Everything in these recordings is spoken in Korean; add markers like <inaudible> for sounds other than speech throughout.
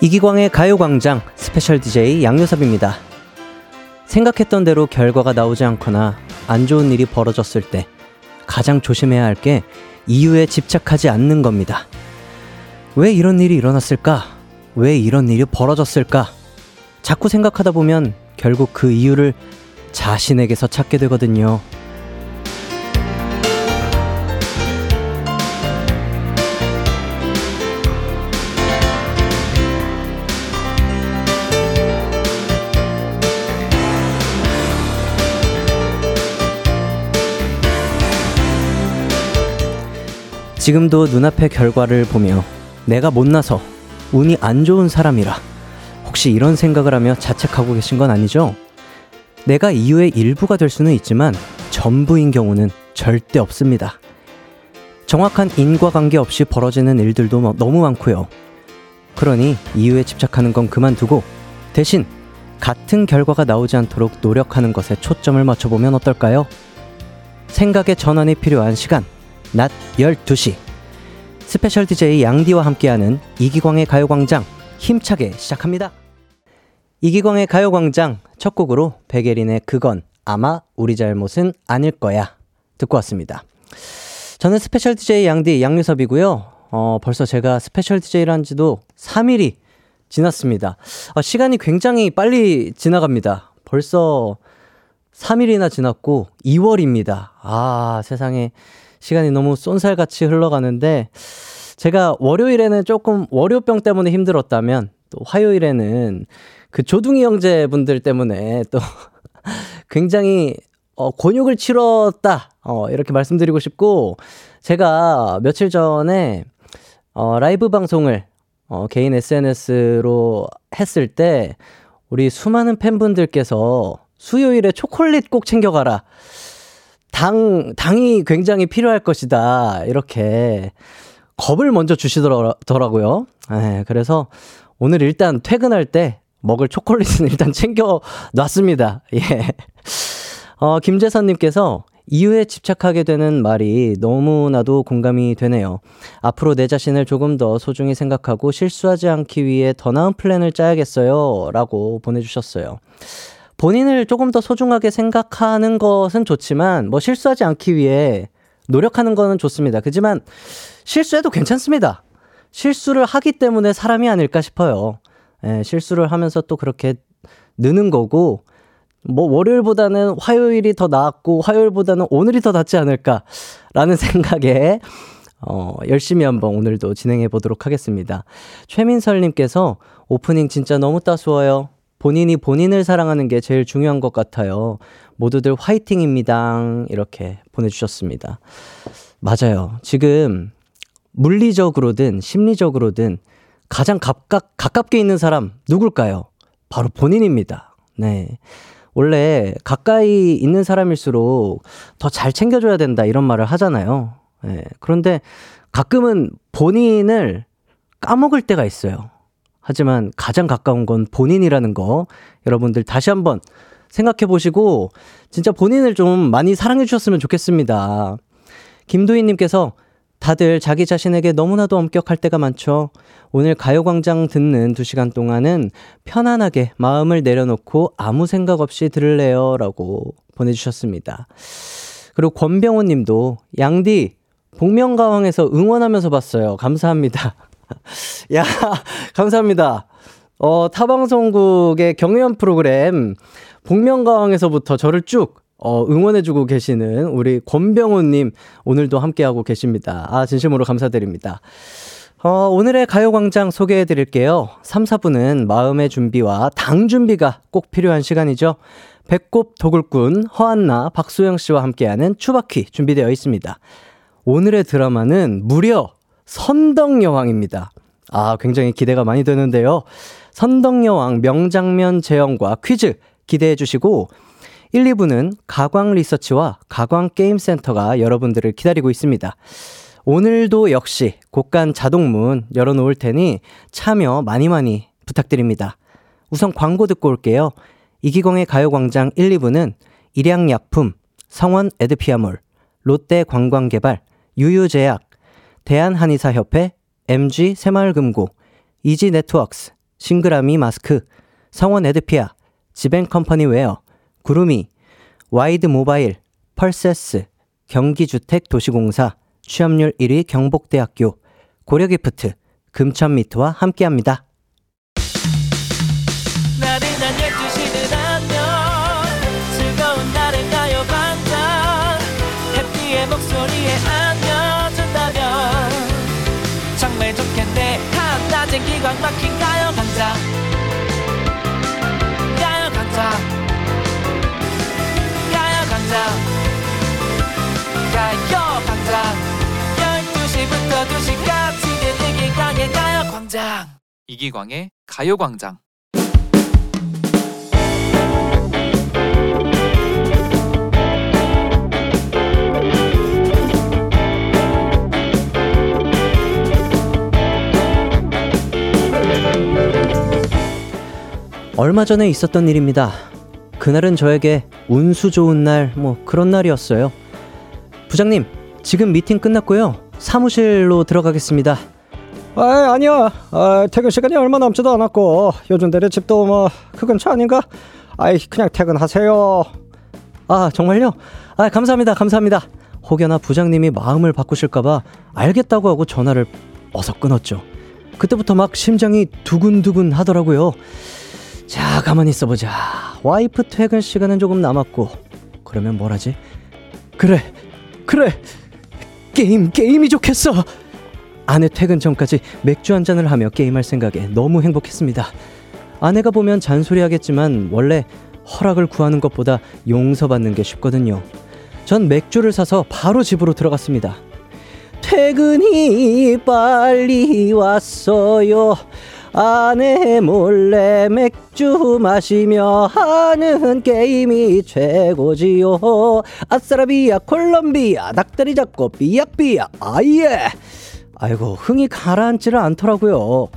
이기광의 가요광장 스페셜 DJ 양요섭입니다. 생각했던 대로 결과가 나오지 않거나 안 좋은 일이 벌어졌을 때 가장 조심해야 할 게 이유에 집착하지 않는 겁니다. 왜 이런 일이 일어났을까? 왜 이런 일이 벌어졌을까? 자꾸 생각하다 보면 결국 그 이유를 자신에게서 찾게 되거든요. 지금도 눈앞의 결과를 보며 내가 못나서 운이 안 좋은 사람이라 혹시 이런 생각을 하며 자책하고 계신 건 아니죠? 내가 이유의 일부가 될 수는 있지만 전부인 경우는 절대 없습니다. 정확한 인과관계 없이 벌어지는 일들도 뭐 너무 많고요. 그러니 이유에 집착하는 건 그만두고 대신 같은 결과가 나오지 않도록 노력하는 것에 초점을 맞춰보면 어떨까요? 생각의 전환이 필요한 시간. 낮 12시 스페셜 DJ 양디와 함께하는 이기광의 가요광장 힘차게 시작합니다. 이기광의 가요광장 첫 곡으로 백예린의 그건 아마 우리 잘못은 아닐 거야 듣고 왔습니다. 저는 스페셜 DJ 양디 양요섭이고요. 어, 벌써 제가 스페셜 DJ를 한 지도 3일이 지났습니다. 어, 시간이 굉장히 빨리 지나갑니다. 벌써 3일이나 지났고 2월입니다. 아, 세상에 시간이 너무 쏜살같이 흘러가는데 제가 월요일에는 조금 월요병 때문에 힘들었다면 또 화요일에는 그 조둥이 형제분들 때문에 또 <laughs> 굉장히 어, 곤욕을 치렀다. 어, 이렇게 말씀드리고 싶고 제가 며칠 전에 어, 라이브 방송을 어, 개인 SNS로 했을 때 우리 수많은 팬분들께서 수요일에 초콜릿 꼭 챙겨가라. 당, 당이 굉장히 필요할 것이다. 이렇게 겁을 먼저 주시더라고요. 네, 그래서 오늘 일단 퇴근할 때 먹을 초콜릿은 <laughs> 일단 챙겨 놨습니다. 예. 어, 김재선님께서 이유에 집착하게 되는 말이 너무나도 공감이 되네요. 앞으로 내 자신을 조금 더 소중히 생각하고 실수하지 않기 위해 더 나은 플랜을 짜야겠어요. 라고 보내주셨어요. 본인을 조금 더 소중하게 생각하는 것은 좋지만 뭐 실수하지 않기 위해 노력하는 거는 좋습니다. 그지만 실수해도 괜찮습니다. 실수를 하기 때문에 사람이 아닐까 싶어요. 예, 실수를 하면서 또 그렇게 느는 거고 뭐 월요일보다는 화요일이 더 나았고 화요일보다는 오늘이 더 낫지 않을까라는 <laughs> 생각에 어, 열심히 한번 오늘도 진행해 보도록 하겠습니다. 최민설님께서 오프닝 진짜 너무 따스워요. 본인이 본인을 사랑하는 게 제일 중요한 것 같아요. 모두들 화이팅입니다. 이렇게 보내주셨습니다. 맞아요. 지금 물리적으로든 심리적으로든 가장 가깝, 가깝게 있는 사람 누굴까요? 바로 본인입니다. 네. 원래 가까이 있는 사람일수록 더 잘 챙겨줘야 된다 이런 말을 하잖아요. 네. 그런데 가끔은 본인을 까먹을 때가 있어요. 하지만 가장 가까운 건 본인이라는 거 여러분들 다시 한번 생각해 보시고 진짜 본인을 좀 많이 사랑해 주셨으면 좋겠습니다. 김도희님께서 다들 자기 자신에게 너무나도 엄격할 때가 많죠. 오늘 가요광장 듣는 두 시간 동안은 편안하게 마음을 내려놓고 아무 생각 없이 들을래요. 라고 보내주셨습니다. 그리고 권병호 님도 양디, 복면가왕에서 응원하면서 봤어요. 감사합니다. <laughs> 야, 감사합니다. 어, 타방송국의 경연 프로그램 복면가왕에서부터 저를 쭉 어, 응원해주고 계시는 우리 권병호님 오늘도 함께하고 계십니다. 아, 진심으로 감사드립니다. 어, 오늘의 가요광장 소개해 드릴게요. 3, 4분은 마음의 준비와 당 준비가 꼭 필요한 시간이죠. 배꼽 도굴꾼 허한나 박소영 씨와 함께하는 추바퀴 준비되어 있습니다. 오늘의 드라마는 무려 선덕여왕입니다. 아, 굉장히 기대가 많이 되는데요. 선덕여왕 명장면 재현과 퀴즈 기대해 주시고 1, 2부는 가광 리서치와 가광 게임 센터가 여러분들을 기다리고 있습니다. 오늘도 역시 곡간 자동문 열어 놓을 테니 참여 많이 많이 부탁드립니다. 우선 광고 듣고 올게요. 이기광의 가요광장 1, 2부는 일양약품, 성원 에드피아몰, 롯데관광개발, 유유제약, 대한한의사협회, MG 새마을금고, 이지네트웍스, 싱그라미 마스크, 성원 에드피아, 지벤컴퍼니 웨어, 구루미, 와이드 모바일, 펄세스, 경기주택 도시공사, 취업률 1위 경복대학교, 고려기프트, 금천미트와 함께합니다. 이기광의 가요광장 이기광의 가요광장 얼마 전에 있었던 일입니다. 그날은 저에게 운수 좋은 날, 뭐 그런 날이었어요. 부장님, 지금 미팅 끝났고요. 사무실로 들어가겠습니다. 아, 아니야. 아, 퇴근 시간이 얼마 남지도 않았고 요즘 대리 집도 뭐 그 근처 아닌가? 아이, 그냥 퇴근하세요. 아, 정말요? 아, 감사합니다. 감사합니다. 혹여나 부장님이 마음을 바꾸실까봐 알겠다고 하고 전화를 어서 끊었죠. 그때부터 막 심장이 두근두근 하더라고요. 자, 가만히 있어보자. 와이프 퇴근 시간은 조금 남았고, 그러면 뭘 하지? 그래, 그래! 게임, 게임이 좋겠어! 아내 퇴근 전까지 맥주 한 잔을 하며 게임할 생각에 너무 행복했습니다. 아내가 보면 잔소리하겠지만, 원래 허락을 구하는 것보다 용서받는 게 쉽거든요. 전 맥주를 사서 바로 집으로 들어갔습니다. 퇴근이 빨리 왔어요. 아내 몰래 맥주 마시며 하는 게임이 최고지요. 아싸라비아 콜롬비아 닭다리 잡고 삐약삐약 아예. 아이고 흥이 가라앉지를 않더라고요.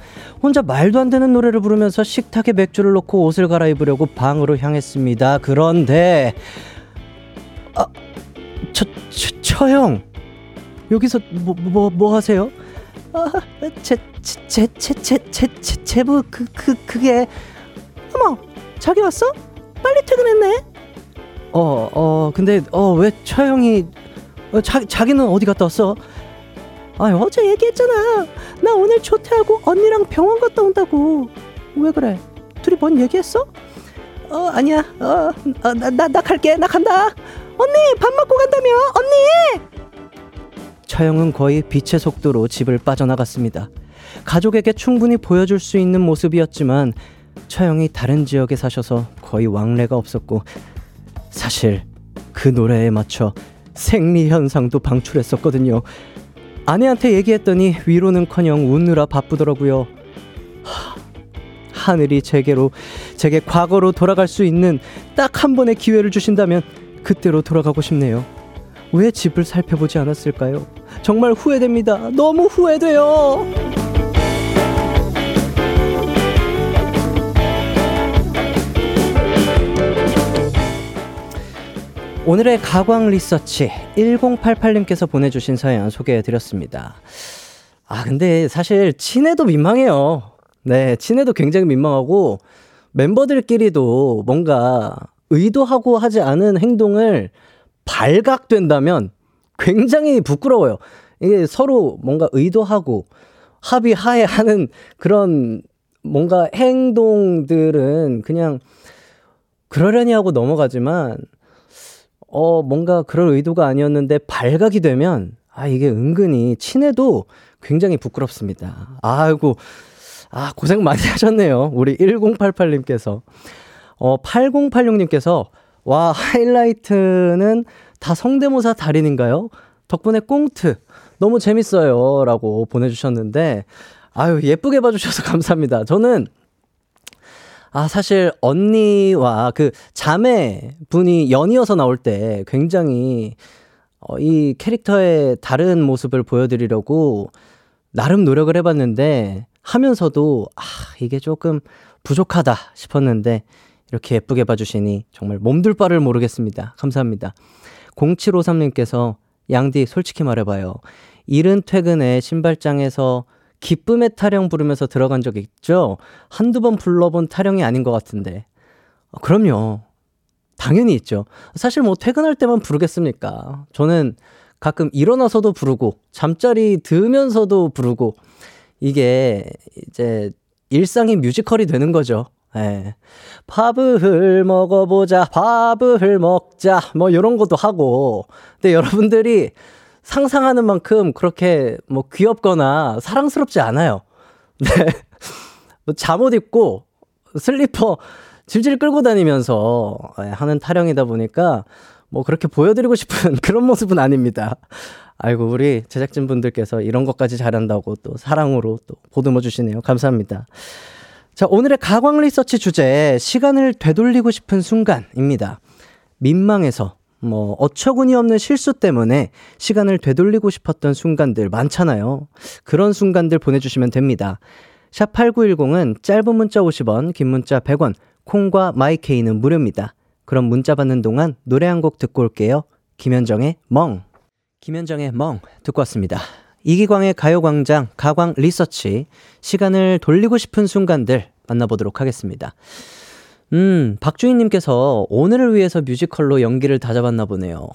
혼자 말도 안 되는 노래를 부르면서 식탁에 맥주를 놓고 옷을 갈아입으려고 방으로 향했습니다. 그런데 아, 저, 저, 처형 여기서 뭐, 뭐, 뭐 하세요? 아, 제, 제, 제, 제, 제, 제, 제부 그, 그, 그게 어머 자기 왔어? 빨리 퇴근했네 어, 어, 근데 어, 왜 처형이 어, 자, 자기는 어디 갔다 왔어? 아, 어제 얘기했잖아 나 오늘 조퇴하고 언니랑 병원 갔다 온다고 왜 그래? 둘이 뭔 얘기했어? 어, 아니야 어, 어 나, 나, 나 갈게 나 간다 언니 밥 먹고 간다며 언니 처형은 거의 빛의 속도로 집을 빠져나갔습니다. 가족에게 충분히 보여줄 수 있는 모습이었지만 처형이 다른 지역에 사셔서 거의 왕래가 없었고 사실 그 노래에 맞춰 생리 현상도 방출했었거든요. 아내한테 얘기했더니 위로는커녕 웃느라 바쁘더라고요. 하, 하늘이 제게로 제게 과거로 돌아갈 수 있는 딱 한 번의 기회를 주신다면 그때로 돌아가고 싶네요. 왜 집을 살펴보지 않았을까요? 정말 후회됩니다. 너무 후회돼요. 오늘의 가광 리서치 1088님께서 보내주신 사연 소개해드렸습니다. 아, 근데 사실 친해도 민망해요. 네, 친해도 굉장히 민망하고 멤버들끼리도 뭔가 의도하고 하지 않은 행동을 발각된다면 굉장히 부끄러워요. 이게 서로 뭔가 의도하고 합의하에 하는 그런 뭔가 행동들은 그냥 그러려니 하고 넘어가지만 어 뭔가 그럴 의도가 아니었는데 발각이 되면 아 이게 은근히 친해도 굉장히 부끄럽습니다. 아이고 아 고생 많이 <laughs> 하셨네요. 우리 1088님께서 어 8086님께서 와 하이라이트는 다 성대모사 달인인가요? 덕분에 꽁트 너무 재밌어요. 라고 보내주셨는데, 아유, 예쁘게 봐주셔서 <laughs> 감사합니다. 저는, 아, 사실 언니와 그 자매 분이 연이어서 나올 때 굉장히 어, 이 캐릭터의 다른 모습을 보여드리려고 나름 노력을 해봤는데 하면서도 아, 이게 조금 부족하다 싶었는데 이렇게 예쁘게 봐주시니 정말 몸둘 바를 모르겠습니다. 감사합니다. 0753님께서 양디 솔직히 말해봐요. 이른 퇴근에 신발장에서 기쁨의 타령 부르면서 들어간 적 있죠? 한두 번 불러본 타령이 아닌 것 같은데. 어, 그럼요. 당연히 있죠. 사실 뭐 퇴근할 때만 부르겠습니까? 저는 가끔 일어나서도 부르고, 잠자리 들면서도 부르고, 이게 이제 일상이 뮤지컬이 되는 거죠. 예. 밥을 먹어보자, 밥을 먹자, 뭐, 요런 것도 하고. 근데 여러분들이 상상하는 만큼 그렇게 뭐 귀엽거나 사랑스럽지 않아요. <laughs> 네. 뭐 잠옷 입고 슬리퍼 질질 끌고 다니면서 예, 하는 타령이다 보니까 뭐 그렇게 보여드리고 싶은 <laughs> 그런 모습은 아닙니다. 아이고, 우리 제작진 분들께서 이런 것까지 잘한다고 또 사랑으로 또 보듬어 주시네요. 감사합니다. 자, 오늘의 가광 리서치 주제, 시간을 되돌리고 싶은 순간입니다. 민망해서, 뭐, 어처구니 없는 실수 때문에 시간을 되돌리고 싶었던 순간들 많잖아요. 그런 순간들 보내주시면 됩니다. 샵 8910은 짧은 문자 50원, 긴 문자 100원, 콩과 마이케이는 무료입니다. 그럼 문자 받는 동안 노래 한 곡 듣고 올게요. 김현정의 멍. 김현정의 멍 듣고 왔습니다. 이기광의 가요광장 가광 리서치 시간을 돌리고 싶은 순간들 만나보도록 하겠습니다. 음, 박주인님께서 오늘을 위해서 뮤지컬로 연기를 다 잡았나 보네요.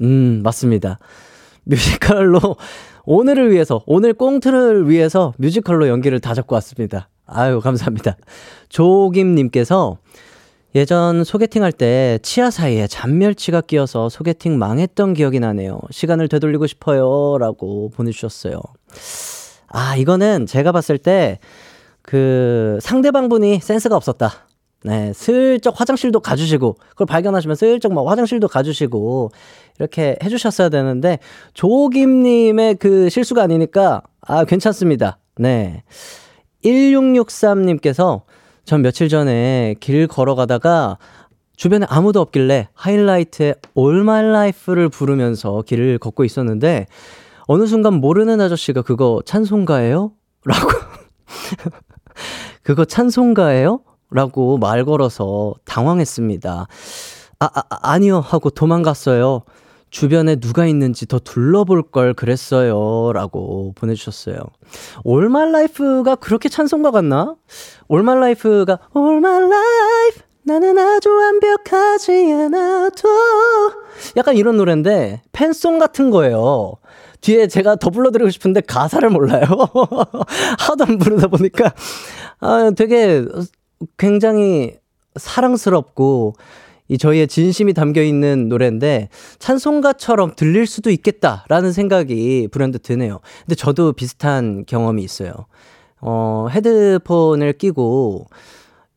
음, 맞습니다. 뮤지컬로 오늘을 위해서, 오늘 꽁트를 위해서 뮤지컬로 연기를 다 잡고 왔습니다. 아유, 감사합니다. 조김님께서 예전 소개팅 할 때 치아 사이에 잔멸치가 끼어서 소개팅 망했던 기억이 나네요. 시간을 되돌리고 싶어요. 라고 보내주셨어요. 아, 이거는 제가 봤을 때 그 상대방 분이 센스가 없었다. 네, 슬쩍 화장실도 가주시고, 그걸 발견하시면 슬쩍 막 화장실도 가주시고, 이렇게 해주셨어야 되는데, 조김님의 그 실수가 아니니까, 아, 괜찮습니다. 네. 1663님께서 전 며칠 전에 길 걸어가다가 주변에 아무도 없길래 하이라이트의 All My Life를 부르면서 길을 걷고 있었는데 어느 순간 모르는 아저씨가 그거 찬송가예요? 라고 <laughs> 그거 찬송가예요? 라고 말 걸어서 당황했습니다. 아, 아, 아니요 하고 도망갔어요. 주변에 누가 있는지 더 둘러볼 걸 그랬어요. 라고 보내주셨어요. All My Life가 그렇게 찬송가 같나? All My Life가 All My Life 나는 아주 완벽하지 않아도 약간 이런 노래인데 팬송 같은 거예요. 뒤에 제가 더 불러드리고 싶은데 가사를 몰라요. <laughs> 하도 안 부르다 보니까 아, 되게 굉장히 사랑스럽고 이 저희의 진심이 담겨 있는 노래인데 찬송가처럼 들릴 수도 있겠다라는 생각이 불현듯 드네요. 근데 저도 비슷한 경험이 있어요. 어, 헤드폰을 끼고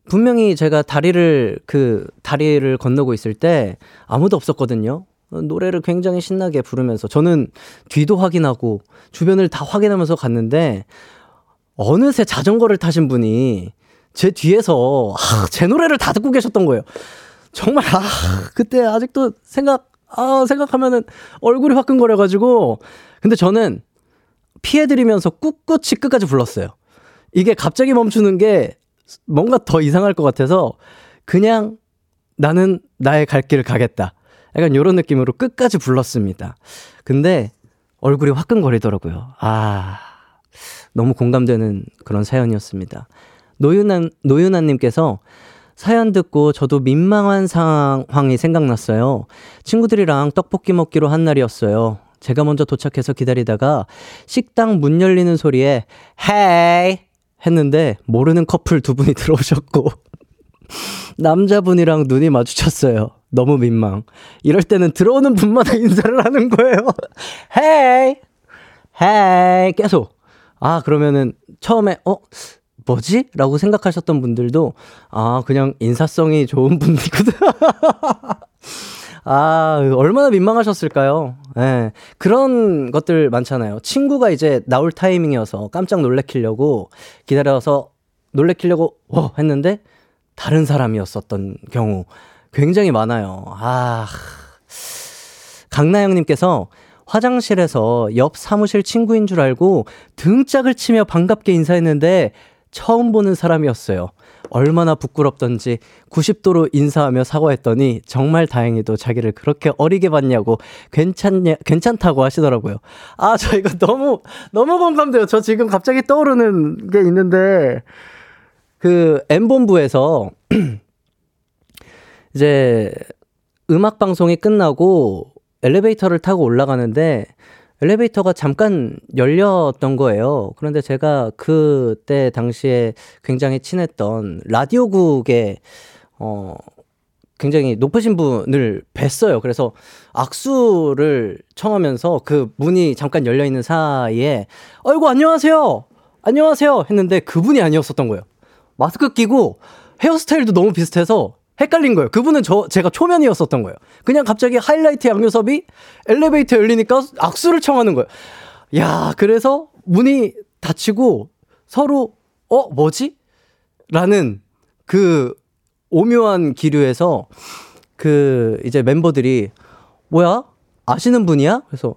분명히 제가 다리를 그 다리를 건너고 있을 때 아무도 없었거든요. 노래를 굉장히 신나게 부르면서 저는 뒤도 확인하고 주변을 다 확인하면서 갔는데 어느새 자전거를 타신 분이 제 뒤에서 아, 제 노래를 다 듣고 계셨던 거예요. 정말 아 그때 아직도 생각 아 생각하면은 얼굴이 화끈거려 가지고 근데 저는 피해 드리면서 꿋꿋이 끝까지 불렀어요. 이게 갑자기 멈추는 게 뭔가 더 이상할 것 같아서 그냥 나는 나의 갈 길을 가겠다. 약간 이런 느낌으로 끝까지 불렀습니다. 근데 얼굴이 화끈거리더라고요. 아, 너무 공감되는 그런 사연이었습니다. 노윤아, 노윤아님께서 사연 듣고 저도 민망한 상황이 생각났어요. 친구들이랑 떡볶이 먹기로 한 날이었어요. 제가 먼저 도착해서 기다리다가 식당 문 열리는 소리에 헤이 했는데 모르는 커플 두 분이 <laughs> 들어오셨고 남자분이랑 눈이 마주쳤어요. 너무 민망. 이럴 때는 들어오는 분마다 <laughs> 인사를 하는 거예요. 헤이 헤이 계속. 아 그러면은 처음에 어 뭐지? 라고 생각하셨던 분들도, 아, 그냥 인사성이 좋은 <laughs> 분이구나. 아, 얼마나 민망하셨을까요? 예. 네, 그런 것들 많잖아요. 친구가 이제 나올 타이밍이어서 깜짝 놀래키려고 기다려서 놀래키려고, 워! 했는데, 다른 사람이었었던 경우 굉장히 많아요. 아, 강나영님께서 화장실에서 옆 사무실 친구인 줄 알고 등짝을 치며 반갑게 인사했는데 처음 보는 사람이었어요. 얼마나 부끄럽던지 90도로 인사하며 사과했더니 정말 다행히도 자기를 그렇게 어리게 봤냐고 괜찮냐, 괜찮다고 하시더라고요. 아, 저 이거 너무, 너무 공감돼요. 저 지금 갑자기 떠오르는 게 있는데, 그, M본부에서 <clears throat> 이제 음악 방송이 끝나고 엘리베이터를 타고 올라가는데 엘리베이터가 잠깐 열렸던 거예요. 그런데 제가 그때 당시에 굉장히 친했던 라디오국의 어 굉장히 높으신 분을 뵀어요. 그래서 악수를 청하면서 그 문이 잠깐 열려 있는 사이에 아이고 안녕하세요. 안녕하세요 했는데 그분이 아니었었던 거예요. 마스크 끼고 헤어스타일도 너무 비슷해서 헷갈린 거예요. 그분은 저 제가 초면이었었던 거예요. 그냥 갑자기 하이라이트 양요섭이 엘리베이터 열리니까 악수를 청하는 거예요. 야, 그래서 문이 닫히고 서로 어 뭐지? 라는 그 오묘한 기류에서 그 이제 멤버들이 뭐야 아시는 분이야? 그래서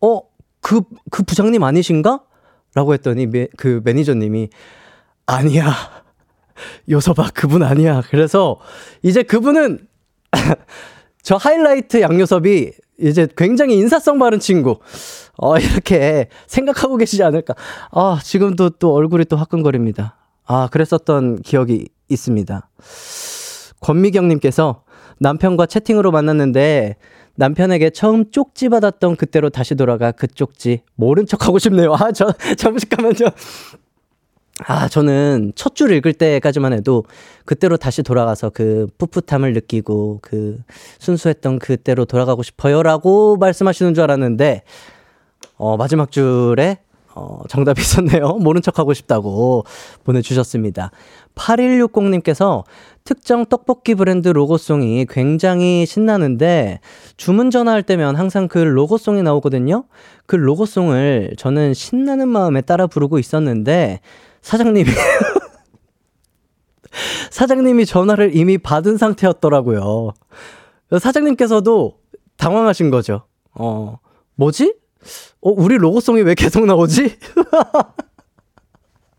어 그그 그 부장님 아니신가? 라고 했더니 매, 그 매니저님이 아니야 <laughs> 요서봐, 그분 아니야. 그래서 이제 그분은 <laughs> 저 하이라이트 양요섭이 이제 굉장히 인사성 바른 친구. 어, 이렇게 생각하고 계시지 않을까. 아, 지금도 또 얼굴이 또 화끈거립니다. 아, 그랬었던 기억이 있습니다. 권미경님께서 남편과 채팅으로 만났는데 남편에게 처음 쪽지 받았던 그때로 다시 돌아가 그 쪽지 모른 척 하고 싶네요. 아, 저, <laughs> 잠시만요. 아, 저는 첫 줄 읽을 때까지만 해도 그때로 다시 돌아가서 그 풋풋함을 느끼고 그 순수했던 그때로 돌아가고 싶어요라고 말씀하시는 줄 알았는데, 어, 마지막 줄에 어, 정답이 있었네요. <laughs> 모른 척 하고 싶다고 보내주셨습니다. 8160님께서 특정 떡볶이 브랜드 로고송이 굉장히 신나는데 주문 전화할 때면 항상 그 로고송이 나오거든요. 그 로고송을 저는 신나는 마음에 따라 부르고 있었는데 사장님이 <laughs> 사장님이 전화를 이미 받은 상태였더라고요. 사장님께서도 당황하신 거죠. 어, 뭐지? 어, 우리 로고송이 왜 계속 나오지?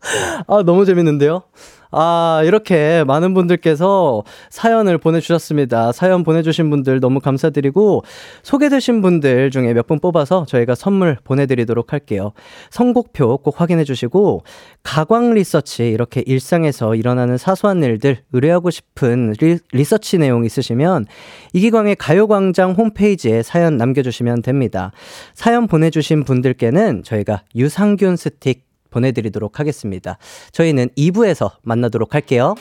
<laughs> 아, 너무 재밌는데요? 아, 이렇게 많은 분들께서 사연을 보내주셨습니다. 사연 보내주신 분들 너무 감사드리고, 소개되신 분들 중에 몇 분 뽑아서 저희가 선물 보내드리도록 할게요. 선곡표 꼭 확인해 주시고, 가광 리서치, 이렇게 일상에서 일어나는 사소한 일들, 의뢰하고 싶은 리, 리서치 내용 있으시면, 이기광의 가요광장 홈페이지에 사연 남겨주시면 됩니다. 사연 보내주신 분들께는 저희가 유산균 스틱 보내드리도록 하겠습니다. 저희는 2부에서 만나도록 할게요.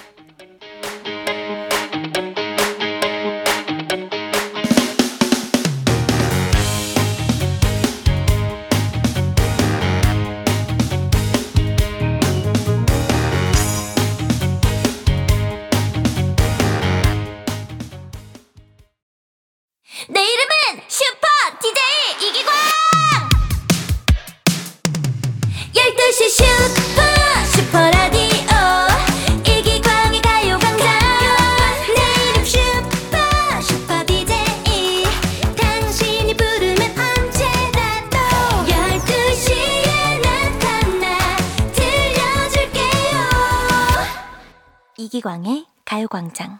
이기광의 가요광장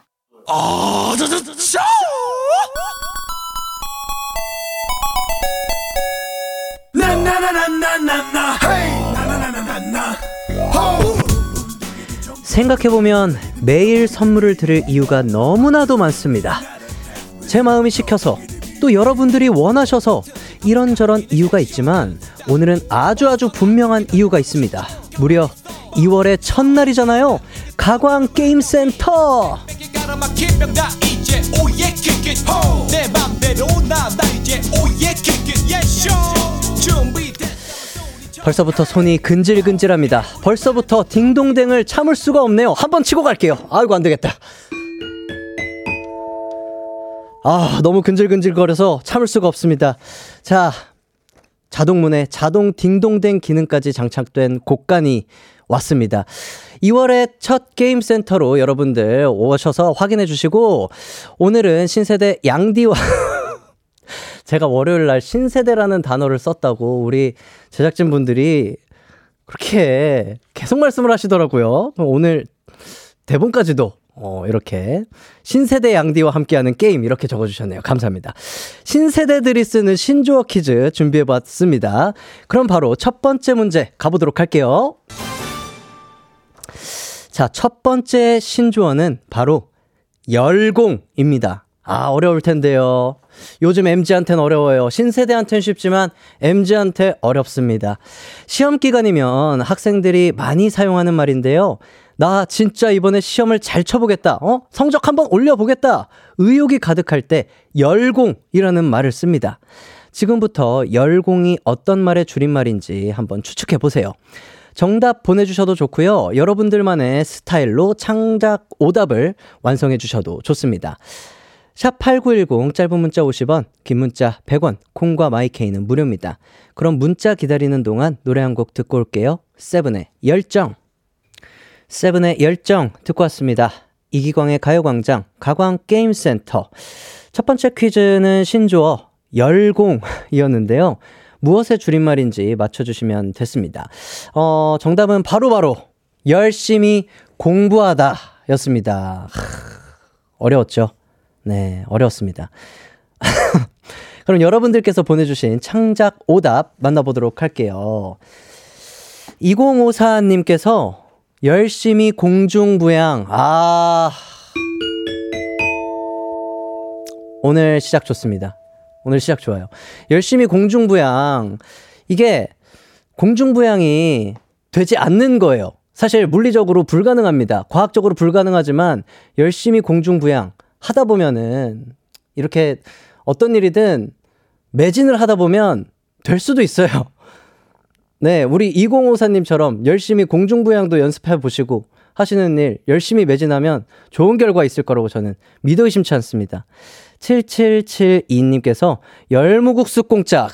생각해보면 매일 선물을 드릴 이유가 너무나도 많습니다. 제 마음이 시켜서 또 여러분들이 원하셔서 이런저런 이유가 있지만 오늘은 아주 아주 분명한 이유가 있습니다. 무려 2월의 첫날이잖아요. 가광 게임센터! 벌써부터 손이 근질근질합니다. 벌써부터 딩동댕을 참을 수가 없네요. 한번 치고 갈게요. 아이고 안 되겠다. 아, 너무 근질근질거려서 참을 수가 없습니다. 자, 자동문에 자동 딩동댕 기능까지 장착된 곡간이 왔습니다. 2월의 첫 게임 센터로 여러분들 오셔서 확인해 주시고 오늘은 신세대 양디와 <laughs> 제가 월요일 날 신세대라는 단어를 썼다고 우리 제작진 분들이 그렇게 계속 말씀을 하시더라고요. 오늘 대본까지도 어, 이렇게 신세대 양디와 함께하는 게임 이렇게 적어주셨네요. 감사합니다. 신세대들이 쓰는 신조어 퀴즈 준비해봤습니다. 그럼 바로 첫 번째 문제 가보도록 할게요. 자, 첫 번째 신조어는 바로 열공입니다. 아, 어려울 텐데요. 요즘 MG한테는 어려워요. 신세대한테는 쉽지만 MG한테 어렵습니다. 시험 기간이면 학생들이 많이 사용하는 말인데요. 나 진짜 이번에 시험을 잘 쳐보겠다. 어? 성적 한번 올려보겠다. 의욕이 가득할 때 열공이라는 말을 씁니다. 지금부터 열공이 어떤 말의 줄임말인지 한번 추측해 보세요. 정답 보내주셔도 좋고요. 여러분들만의 스타일로 창작 오답을 완성해 주셔도 좋습니다. 샵8910 짧은 문자 50원, 긴 문자 100원, 콩과 마이케이는 무료입니다. 그럼 문자 기다리는 동안 노래 한 곡 듣고 올게요. 세븐의 열정. 세븐의 열정 듣고 왔습니다. 이기광의 가요광장, 가광게임센터. 첫 번째 퀴즈는 신조어 열공이었는데요. 무엇의 줄임말인지 맞춰주시면 됐습니다. 어, 정답은 바로바로 바로 열심히 공부하다 였습니다. 어려웠죠? 네, 어려웠습니다. <laughs> 그럼 여러분들께서 보내주신 창작 오답 만나보도록 할게요. 2054님께서 열심히 공중부양, 아, 오늘 시작 좋습니다. 오늘 시작 좋아요. 열심히 공중부양. 이게 공중부양이 되지 않는 거예요. 사실 물리적으로 불가능합니다. 과학적으로 불가능하지만 열심히 공중부양 하다 보면은 이렇게 어떤 일이든 매진을 하다 보면 될 수도 있어요. <laughs> 네, 우리 2054님처럼 열심히 공중부양도 연습해 보시고 하시는 일 열심히 매진하면 좋은 결과 있을 거라고 저는 믿어 의심치 않습니다. 7772님께서 열무국수 공짜.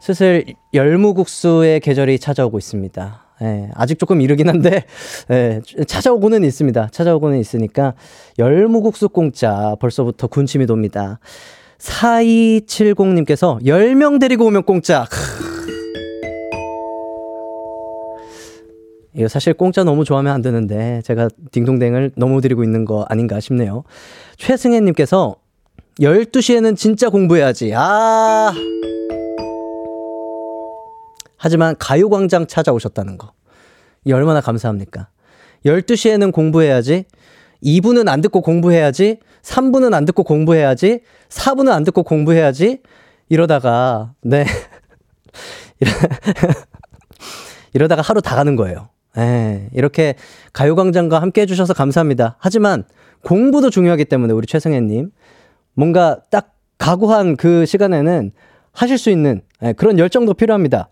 슬슬 열무국수의 계절이 찾아오고 있습니다. 예, 아직 조금 이르긴 한데, 예, 찾아오고는 있습니다. 찾아오고는 있으니까, 열무국수 공짜 벌써부터 군침이 돕니다. 4270님께서 10명 데리고 오면 공짜. 이거 사실 공짜 너무 좋아하면 안 되는데, 제가 딩동댕을 너무 드리고 있는 거 아닌가 싶네요. 최승혜님께서 12시에는 진짜 공부해야지. 아. 하지만 가요광장 찾아오셨다는 거. 이 얼마나 감사합니까? 12시에는 공부해야지. 2부는 안 듣고 공부해야지. 3부는 안 듣고 공부해야지. 4부는 안 듣고 공부해야지. 이러다가, 네. <laughs> 이러다가 하루 다 가는 거예요. 예, 이렇게 가요광장과 함께 해주셔서 감사합니다. 하지만 공부도 중요하기 때문에 우리 최승혜님. 뭔가 딱 각오한 그 시간에는 하실 수 있는 예, 그런 열정도 필요합니다.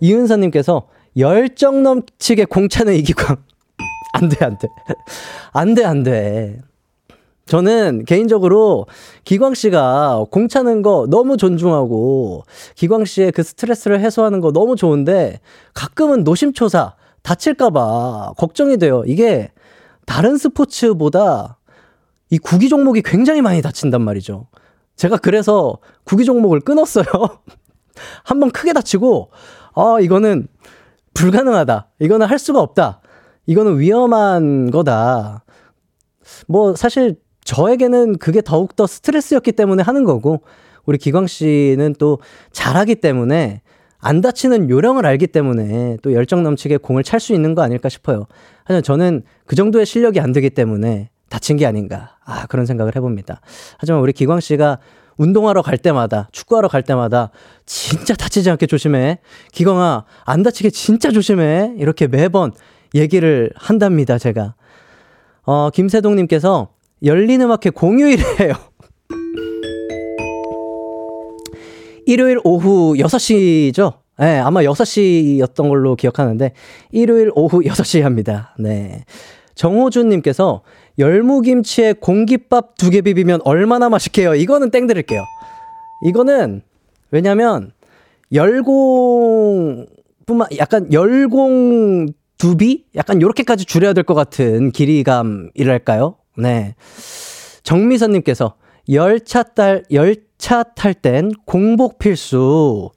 이은서님께서 열정 넘치게 공차는 이기광. <laughs> 안 돼, 안 돼. <laughs> 안 돼, 안 돼. 저는 개인적으로 기광 씨가 공 차는 거 너무 존중하고 기광 씨의 그 스트레스를 해소하는 거 너무 좋은데 가끔은 노심초사 다칠까봐 걱정이 돼요. 이게 다른 스포츠보다 이 구기 종목이 굉장히 많이 다친단 말이죠. 제가 그래서 구기 종목을 끊었어요. <laughs> 한번 크게 다치고 아, 이거는 불가능하다. 이거는 할 수가 없다. 이거는 위험한 거다. 뭐, 사실 저에게는 그게 더욱더 스트레스였기 때문에 하는 거고, 우리 기광 씨는 또 잘하기 때문에 안 다치는 요령을 알기 때문에 또 열정 넘치게 공을 찰 수 있는 거 아닐까 싶어요. 하지만 저는 그 정도의 실력이 안 되기 때문에 다친 게 아닌가. 아, 그런 생각을 해봅니다. 하지만 우리 기광 씨가 운동하러 갈 때마다, 축구하러 갈 때마다 진짜 다치지 않게 조심해. 기광아, 안 다치게 진짜 조심해. 이렇게 매번 얘기를 한답니다, 제가. 어, 김세동님께서 열린 음악회 공휴일이에요. 일요일 오후 6시죠? 네, 아마 6시였던 걸로 기억하는데, 일요일 오후 6시에 합니다. 네. 정호준님께서 열무김치에 공깃밥 두 개 비비면 얼마나 맛있게요? 이거는 땡 드릴게요. 이거는 왜냐면 열공 뿐만 약간 열공 두비 약간 요렇게까지 줄여야 될 것 같은 길이감이랄까요? 네. 정미선님께서 열차 딸 열 차 탈 땐 공복 필수.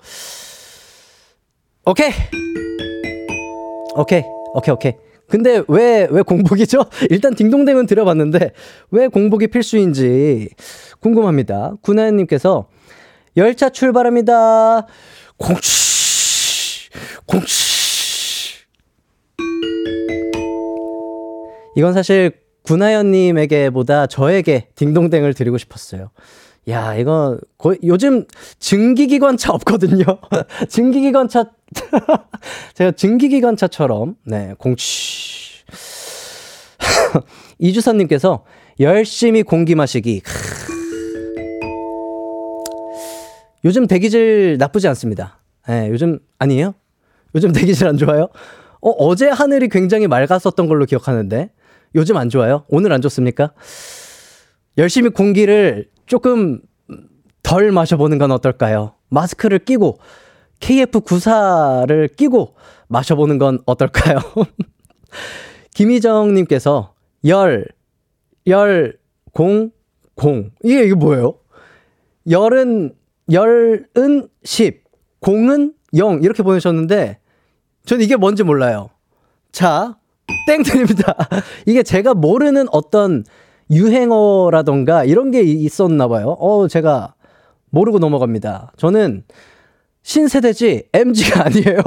오케이. 오케이, 오케이, 오케이. 근데 왜, 왜 공복이죠? <laughs> 일단 딩동댕은 들어봤는데 왜 공복이 필수인지 궁금합니다. 구나연님께서 열차 출발합니다. 공치, 공치. 이건 사실 구나연님에게보다 저에게 딩동댕을 드리고 싶었어요. 야, 이거 거의 요즘 증기기관차 없거든요. <laughs> 증기기관차 <laughs> 제가 증기기관차처럼 네, 공치 <laughs> 이주선 님께서 열심히 공기 마시기. 요즘 대기질 나쁘지 않습니다. 네, 요즘 아니에요? 요즘 대기질 안 좋아요? 어, 어제 하늘이 굉장히 맑았었던 걸로 기억하는데 요즘 안 좋아요? 오늘 안 좋습니까? 열심히 공기를 조금 덜 마셔보는 건 어떨까요? 마스크를 끼고 KF94를 끼고 마셔보는 건 어떨까요? <laughs> 김희정님께서 열, 열, 공, 공. 이게, 이게 뭐예요? 열은, 열은 10, 공은 0. 이렇게 보내셨는데, 전 이게 뭔지 몰라요. 자, 땡 드립니다. <laughs> 이게 제가 모르는 어떤 유행어라던가 이런 게 있었나 봐요. 어, 제가 모르고 넘어갑니다. 저는 신세대지 MG가 <laughs> 아니에요.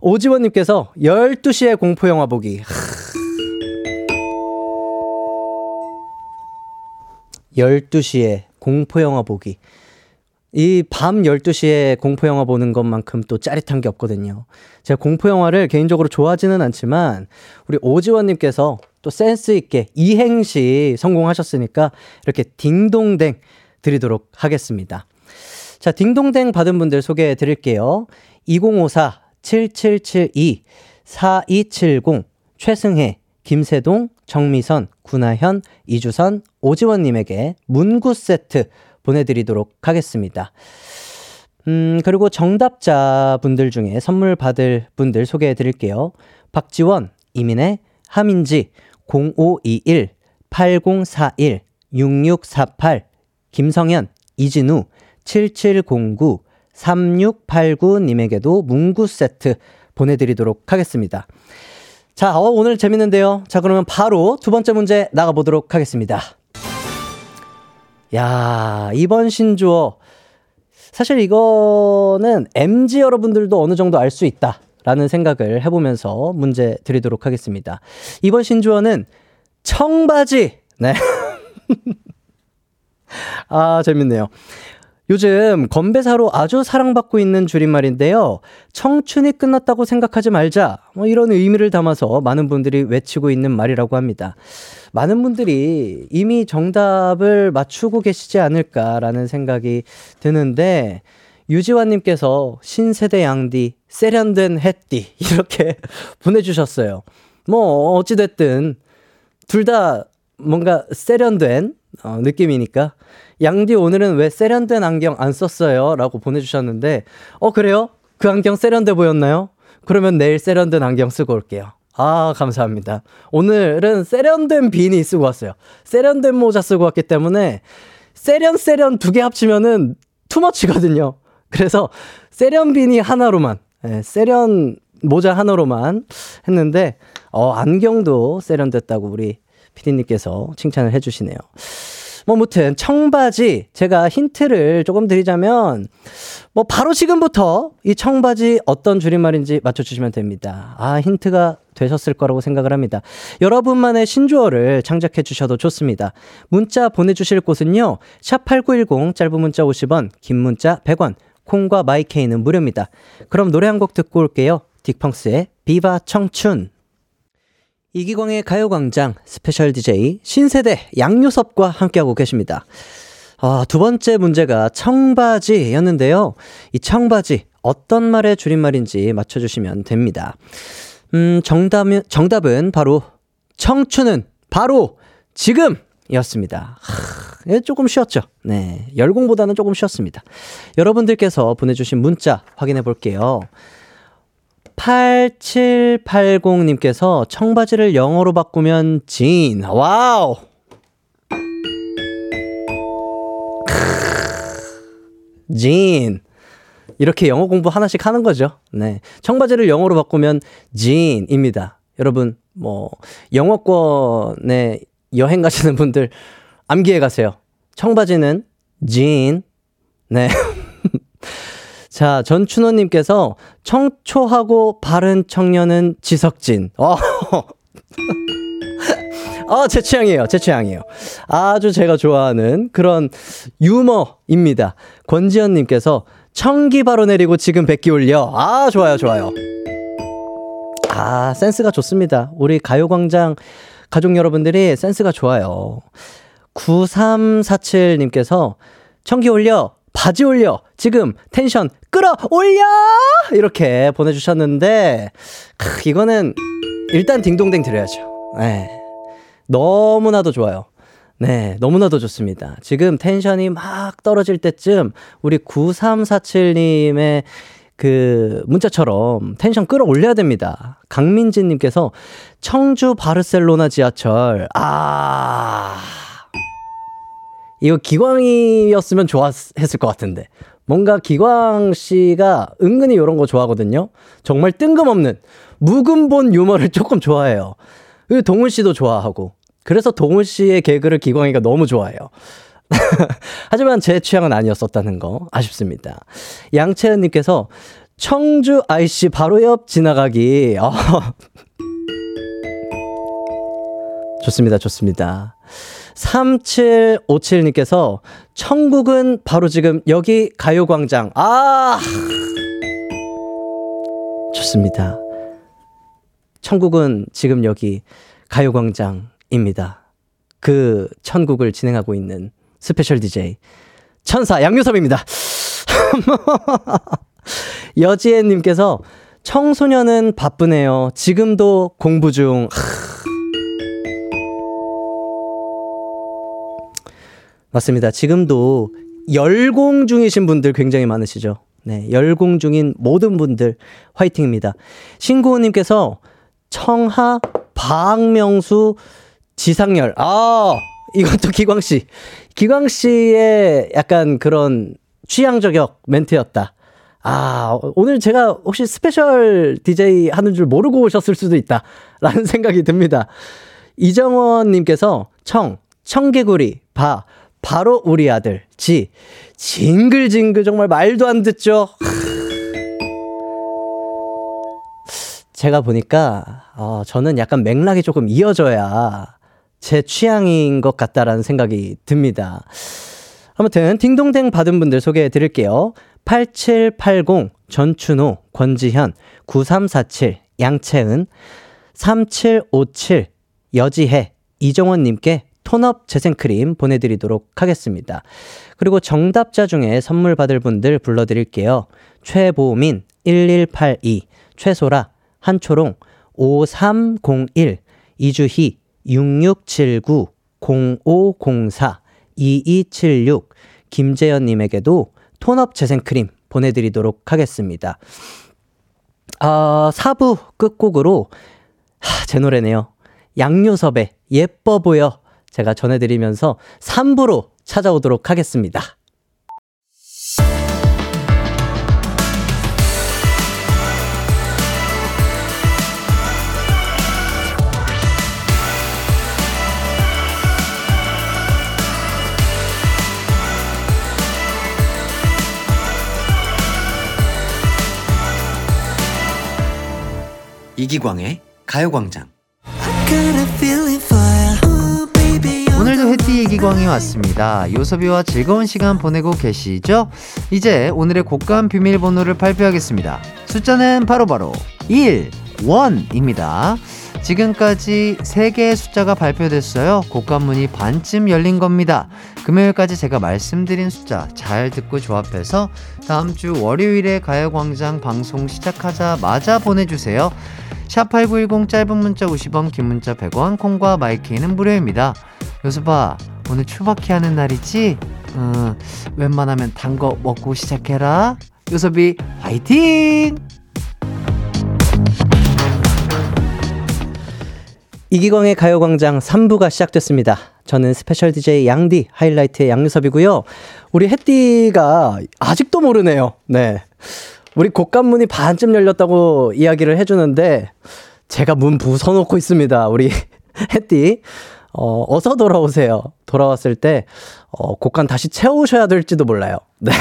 오지원님께서 12시에 공포영화 보기. 12시에 공포영화 보기. 이 밤 12시에 공포영화 보는 것만큼 또 짜릿한 게 없거든요. 제가 공포영화를 개인적으로 좋아하지는 않지만, 우리 오지원님께서 또 센스 있게 이행시 성공하셨으니까 이렇게 딩동댕 드리도록 하겠습니다. 자, 딩동댕 받은 분들 소개해 드릴게요. 2054-7772-4270 최승혜, 김세동, 정미선, 구나현, 이주선, 오지원 님에게 문구 세트 보내 드리도록 하겠습니다. 음, 그리고 정답자 분들 중에 선물 받을 분들 소개해 드릴게요. 박지원, 이민혜, 하민지, 0521, 8041, 6648, 김성현, 이진우, 7709, 3689님에게도 문구 세트 보내드리도록 하겠습니다. 자, 어, 오늘 재밌는데요. 자, 그러면 바로 두 번째 문제 나가보도록 하겠습니다. 야, 이번 신조어. 사실 이거는 MG 여러분들도 어느 정도 알 수 있다. 라는 생각을 해보면서 문제 드리도록 하겠습니다. 이번 신조어는 청바지. 네. <laughs> 아, 재밌네요. 요즘 건배사로 아주 사랑받고 있는 줄임말인데요. 청춘이 끝났다고 생각하지 말자. 뭐 이런 의미를 담아서 많은 분들이 외치고 있는 말이라고 합니다. 많은 분들이 이미 정답을 맞추고 계시지 않을까라는 생각이 드는데, 유지환님께서 신세대 양디, 세련된 햇띠, <laughs> 이렇게 보내주셨어요. 뭐, 어찌됐든, 둘 다 뭔가 세련된 어, 느낌이니까. 양디 오늘은 왜 세련된 안경 안 썼어요? 라고 보내주셨는데, 어, 그래요? 그 안경 세련돼 보였나요? 그러면 내일 세련된 안경 쓰고 올게요. 아, 감사합니다. 오늘은 세련된 비니 쓰고 왔어요. 세련된 모자 쓰고 왔기 때문에, 세련, 세련 두 개 합치면은 투머치거든요. 그래서 세련 비니 하나로만, 예, 세련 모자 하나로만 했는데, 어, 안경도 세련됐다고 우리 피디님께서 칭찬을 해주시네요. 뭐, 무튼, 청바지, 제가 힌트를 조금 드리자면, 뭐, 바로 지금부터 이 청바지 어떤 줄임말인지 맞춰주시면 됩니다. 아, 힌트가 되셨을 거라고 생각을 합니다. 여러분만의 신조어를 창작해 주셔도 좋습니다. 문자 보내주실 곳은요, 샵8910, 짧은 문자 50원, 긴 문자 100원, 콩과 마이K는 무료입니다. 그럼 노래 한 곡 듣고 올게요. 딕펑스의 비바 청춘. 이기광의 가요광장 스페셜 DJ 신세대 양요섭과 함께하고 계십니다. 아, 두 번째 문제가 청바지였는데요. 이 청바지 어떤 말의 줄임말인지 맞춰주시면 됩니다. 음, 정답은, 정답은 바로 청춘은 바로 지금이었습니다. 하, 예, 조금 쉬었죠. 네. 열공보다는 조금 쉬었습니다. 여러분들께서 보내주신 문자 확인해 볼게요. 8780님께서 청바지를 영어로 바꾸면 진. 와우! 진. 이렇게 영어 공부 하나씩 하는 거죠. 네. 청바지를 영어로 바꾸면 jean입니다. 여러분, 뭐, 영어권에 여행 가시는 분들 암기해 가세요. 청바지는 jean. 네. <laughs> 자, 전춘호님께서 청초하고 바른 청년은 지석진. 어. 아, <laughs> 제 취향이에요. 제 취향이에요. 아주 제가 좋아하는 그런 유머입니다. 권지현님께서 청기 바로 내리고 지금 백기 올려. 아, 좋아요, 좋아요. 아, 센스가 좋습니다. 우리 가요광장 가족 여러분들이 센스가 좋아요. 9347님께서 청기 올려. 바지 올려. 지금 텐션 끌어 올려! 이렇게 보내주셨는데, 크, 이거는 일단 딩동댕 드려야죠. 네. 너무나도 좋아요. 네, 너무나도 좋습니다. 지금 텐션이 막 떨어질 때쯤 우리 9347님의 그 문자처럼 텐션 끌어올려야 됩니다. 강민진 님께서 청주 바르셀로나 지하철. 아. 이거 기광이었으면 좋았을 것 같은데. 뭔가 기광 씨가 은근히 이런 거 좋아하거든요. 정말 뜬금없는 묵은본 유머를 <laughs> 조금 좋아해요. 그리고 동훈 씨도 좋아하고. 그래서 동훈 씨의 개그를 기광이가 너무 좋아해요. <laughs> 하지만 제 취향은 아니었었다는 거 아쉽습니다. 양채은 님께서 청주 IC 바로 옆 지나가기. 어. <laughs> 좋습니다, 좋습니다. 3757님께서 천국은 바로 지금 여기 가요광장. 아! 좋습니다. 천국은 지금 여기 가요광장입니다. 그 천국을 진행하고 있는 special DJ 천사 양요섭입니다. <laughs> 여지혜님께서 청소년은 바쁘네요. 지금도 공부 중. 맞습니다. 지금도 열공 중이신 분들 굉장히 많으시죠. 네, 열공 중인 모든 분들 화이팅입니다. 신고은님께서 청하, 박명수, 지상열. 아, 이것도 기광 씨. 기광 씨의 약간 그런 취향 저격 멘트였다. 아, 오늘 제가 혹시 special DJ 하는 줄 모르고 오셨을 수도 있다. 라는 <laughs> 생각이 듭니다. 이정원님께서 청, 청개구리, 바, 바로 우리 아들, 지, 징글징글 정말 말도 안 듣죠? 제가 보니까, 어, 저는 약간 맥락이 조금 이어져야 제 취향인 것 같다라는 생각이 듭니다. 아무튼, 딩동댕 받은 분들 소개해 드릴게요. 8780, 전춘호, 권지현, 9347, 양채은, 3757, 여지혜, 이정원님께 톤업 재생크림 보내드리도록 하겠습니다. 그리고 정답자 중에 선물 받을 분들 불러드릴게요. 최보민, 1182, 최소라, 한초롱, 5301, 이주희, 6679, 0504, 2276, 김재현님에게도 톤업 재생크림 보내드리도록 하겠습니다. 아, 4부 끝곡으로, 하, 제 노래네요. 양요섭의 예뻐 보여 제가 전해드리면서 3부로 찾아오도록 하겠습니다. 이기광의 가요광장 이기광이 왔습니다. 요섭이와 즐거운 시간 보내고 계시죠? 이제 오늘의 곡감 비밀번호를 발표하겠습니다. 숫자는 바로바로 1, 1입니다. 지금까지 3개의 숫자가 발표됐어요. 곡감문이 반쯤 열린 겁니다. 금요일까지 제가 말씀드린 숫자 잘 듣고 조합해서 다음 주 월요일에 가요광장 방송 시작하자마자 보내주세요. 샵8910 짧은 문자 50원, 긴 문자 100원, 콩과 my K는 무료입니다. 요섭아, 오늘 추바퀴 하는 날이지? 어, 웬만하면 단 거 먹고 시작해라. 요섭이 화이팅! 이기광의 가요광장 3부가 시작됐습니다. 저는 special DJ 양디 하이라이트의 양요섭이고요. 우리 햇띠가 아직도 모르네요. 네. 우리 곡간문이 반쯤 열렸다고 이야기를 해주는데 제가 문 부숴놓고 있습니다. 우리 <laughs> 햇띠 어, 어서 돌아오세요. 돌아왔을 때 어, 곡간 다시 채우셔야 될지도 몰라요. <laughs> 네.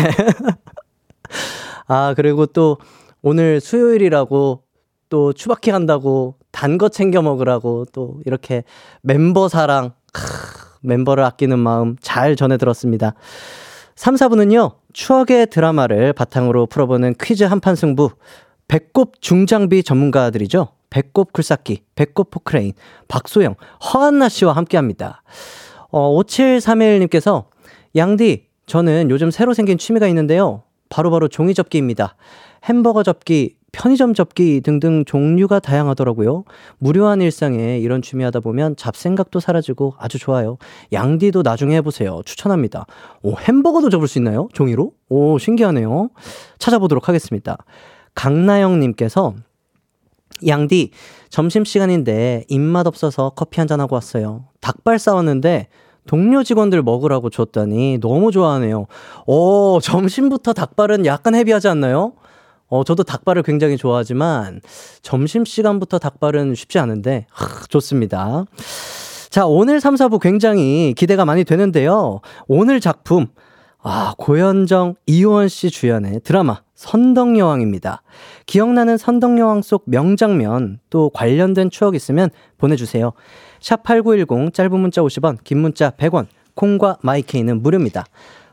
아 그리고 또 오늘 수요일이라고 또 추바키 한다고 단 거 챙겨 먹으라고 또 이렇게 멤버 사랑 크, 멤버를 아끼는 마음 잘 전해 들었습니다. 3, 4부는요, 추억의 드라마를 바탕으로 풀어보는 퀴즈 한판 승부, 배꼽 중장비 전문가들이죠. 배꼽 굴삭기, 배꼽 포크레인, 박소영, 허안나 씨와 함께 합니다. 어, 5731님께서, 양디, 저는 요즘 새로 생긴 취미가 있는데요. 바로 바로 종이 접기입니다. 햄버거 접기, 편의점 접기 등등 종류가 다양하더라고요. 무료한 일상에 이런 취미 하다 보면 잡생각도 사라지고 아주 좋아요. 양디도 나중에 해보세요. 추천합니다. 오, 햄버거도 접을 수 있나요? 종이로? 오, 신기하네요. 찾아보도록 하겠습니다. 강나영님께서 양디, 점심시간인데 입맛 없어서 커피 한 잔 하고 왔어요. 닭발 싸웠는데 동료 직원들 먹으라고 줬더니 너무 좋아하네요. 오, 점심부터 닭발은 약간 헤비하지 않나요? 어, 저도 닭발을 굉장히 좋아하지만 점심시간부터 닭발은 쉽지 않은데, 하, 좋습니다. 자, 오늘 3, 4부 굉장히 기대가 많이 되는데요. 오늘 작품, 아, 고현정, 이호원 씨 주연의 드라마 선덕여왕입니다. 기억나는 선덕여왕 속 명장면 또 관련된 추억 있으면 보내주세요. 샵 8910 짧은 문자 50원, 긴 문자 100원, 콩과 마이케이는 무료입니다.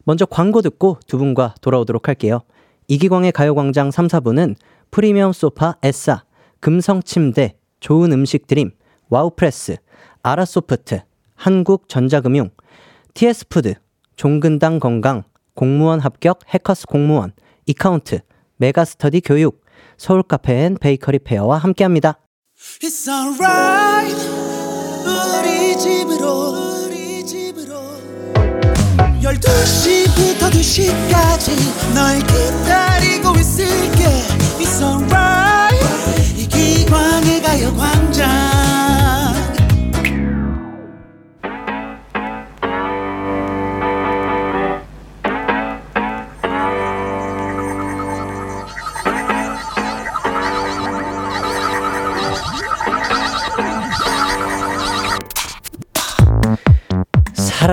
먼저 광고 듣고 두 분과 돌아오도록 할게요. 이기광의 가요광장 3, 4부는 프리미엄 소파 에싸, 금성 침대, 좋은 음식 드림, 와우프레스, 아라소프트, 한국전자금융, TS푸드, 종근당 건강, 공무원 합격 해커스 공무원, 이카운트, 메가스터디 교육, 서울 카페 앤 베이커리 페어와 함께합니다. Alright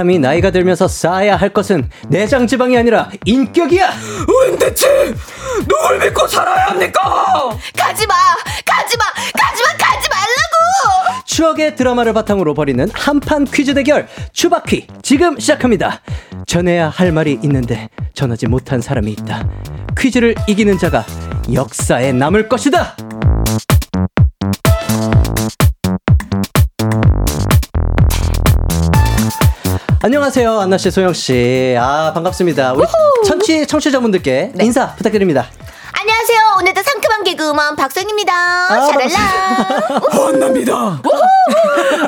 사람이 나이가 들면서 쌓아야 할 것은 내장 지방이 아니라 인격이야. 우린 대체 누굴 믿고 살아야 합니까? 가지마 가지마 가지마 가지 말라고 추억의 드라마를 바탕으로 벌이는 한판 퀴즈 대결 추바퀴 지금 시작합니다. 전해야 할 말이 있는데 전하지 못한 사람이 있다. 퀴즈를 이기는 자가 역사에 남을 것이다. 안녕하세요, 안나 씨, 소영 씨. 아 반갑습니다. 우리 청취 청취자분들께 인사 부탁드립니다. 안녕하세요 오늘도 상큼한 개그우먼 박성입니다 아, 샤랄라 혼납니다.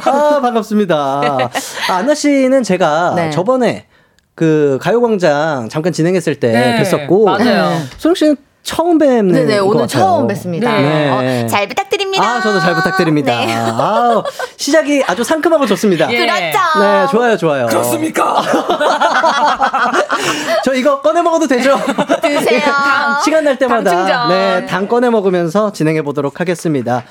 아 반갑습니다. 아, 안나 씨는 제가 네. 저번에 그 가요광장 잠깐 진행했을 때 네, 뵀었고, 맞아요. 소영 씨는 처음 뵙는 네네, 것 오늘 같아요. 처음 뵙습니다. 네. 어, 잘 부탁드립니다 아 저도 잘 부탁드립니다. 네. 아 시작이 아주 상큼하고 좋습니다. 예. 그렇죠 네, 좋아요, 좋아요. 그렇습니까? <laughs> 저 이거 꺼내 먹어도 되죠? 드세요 <laughs> 시간 날 때마다 당. 네, 당 꺼내 먹으면서 진행해 보도록 하겠습니다.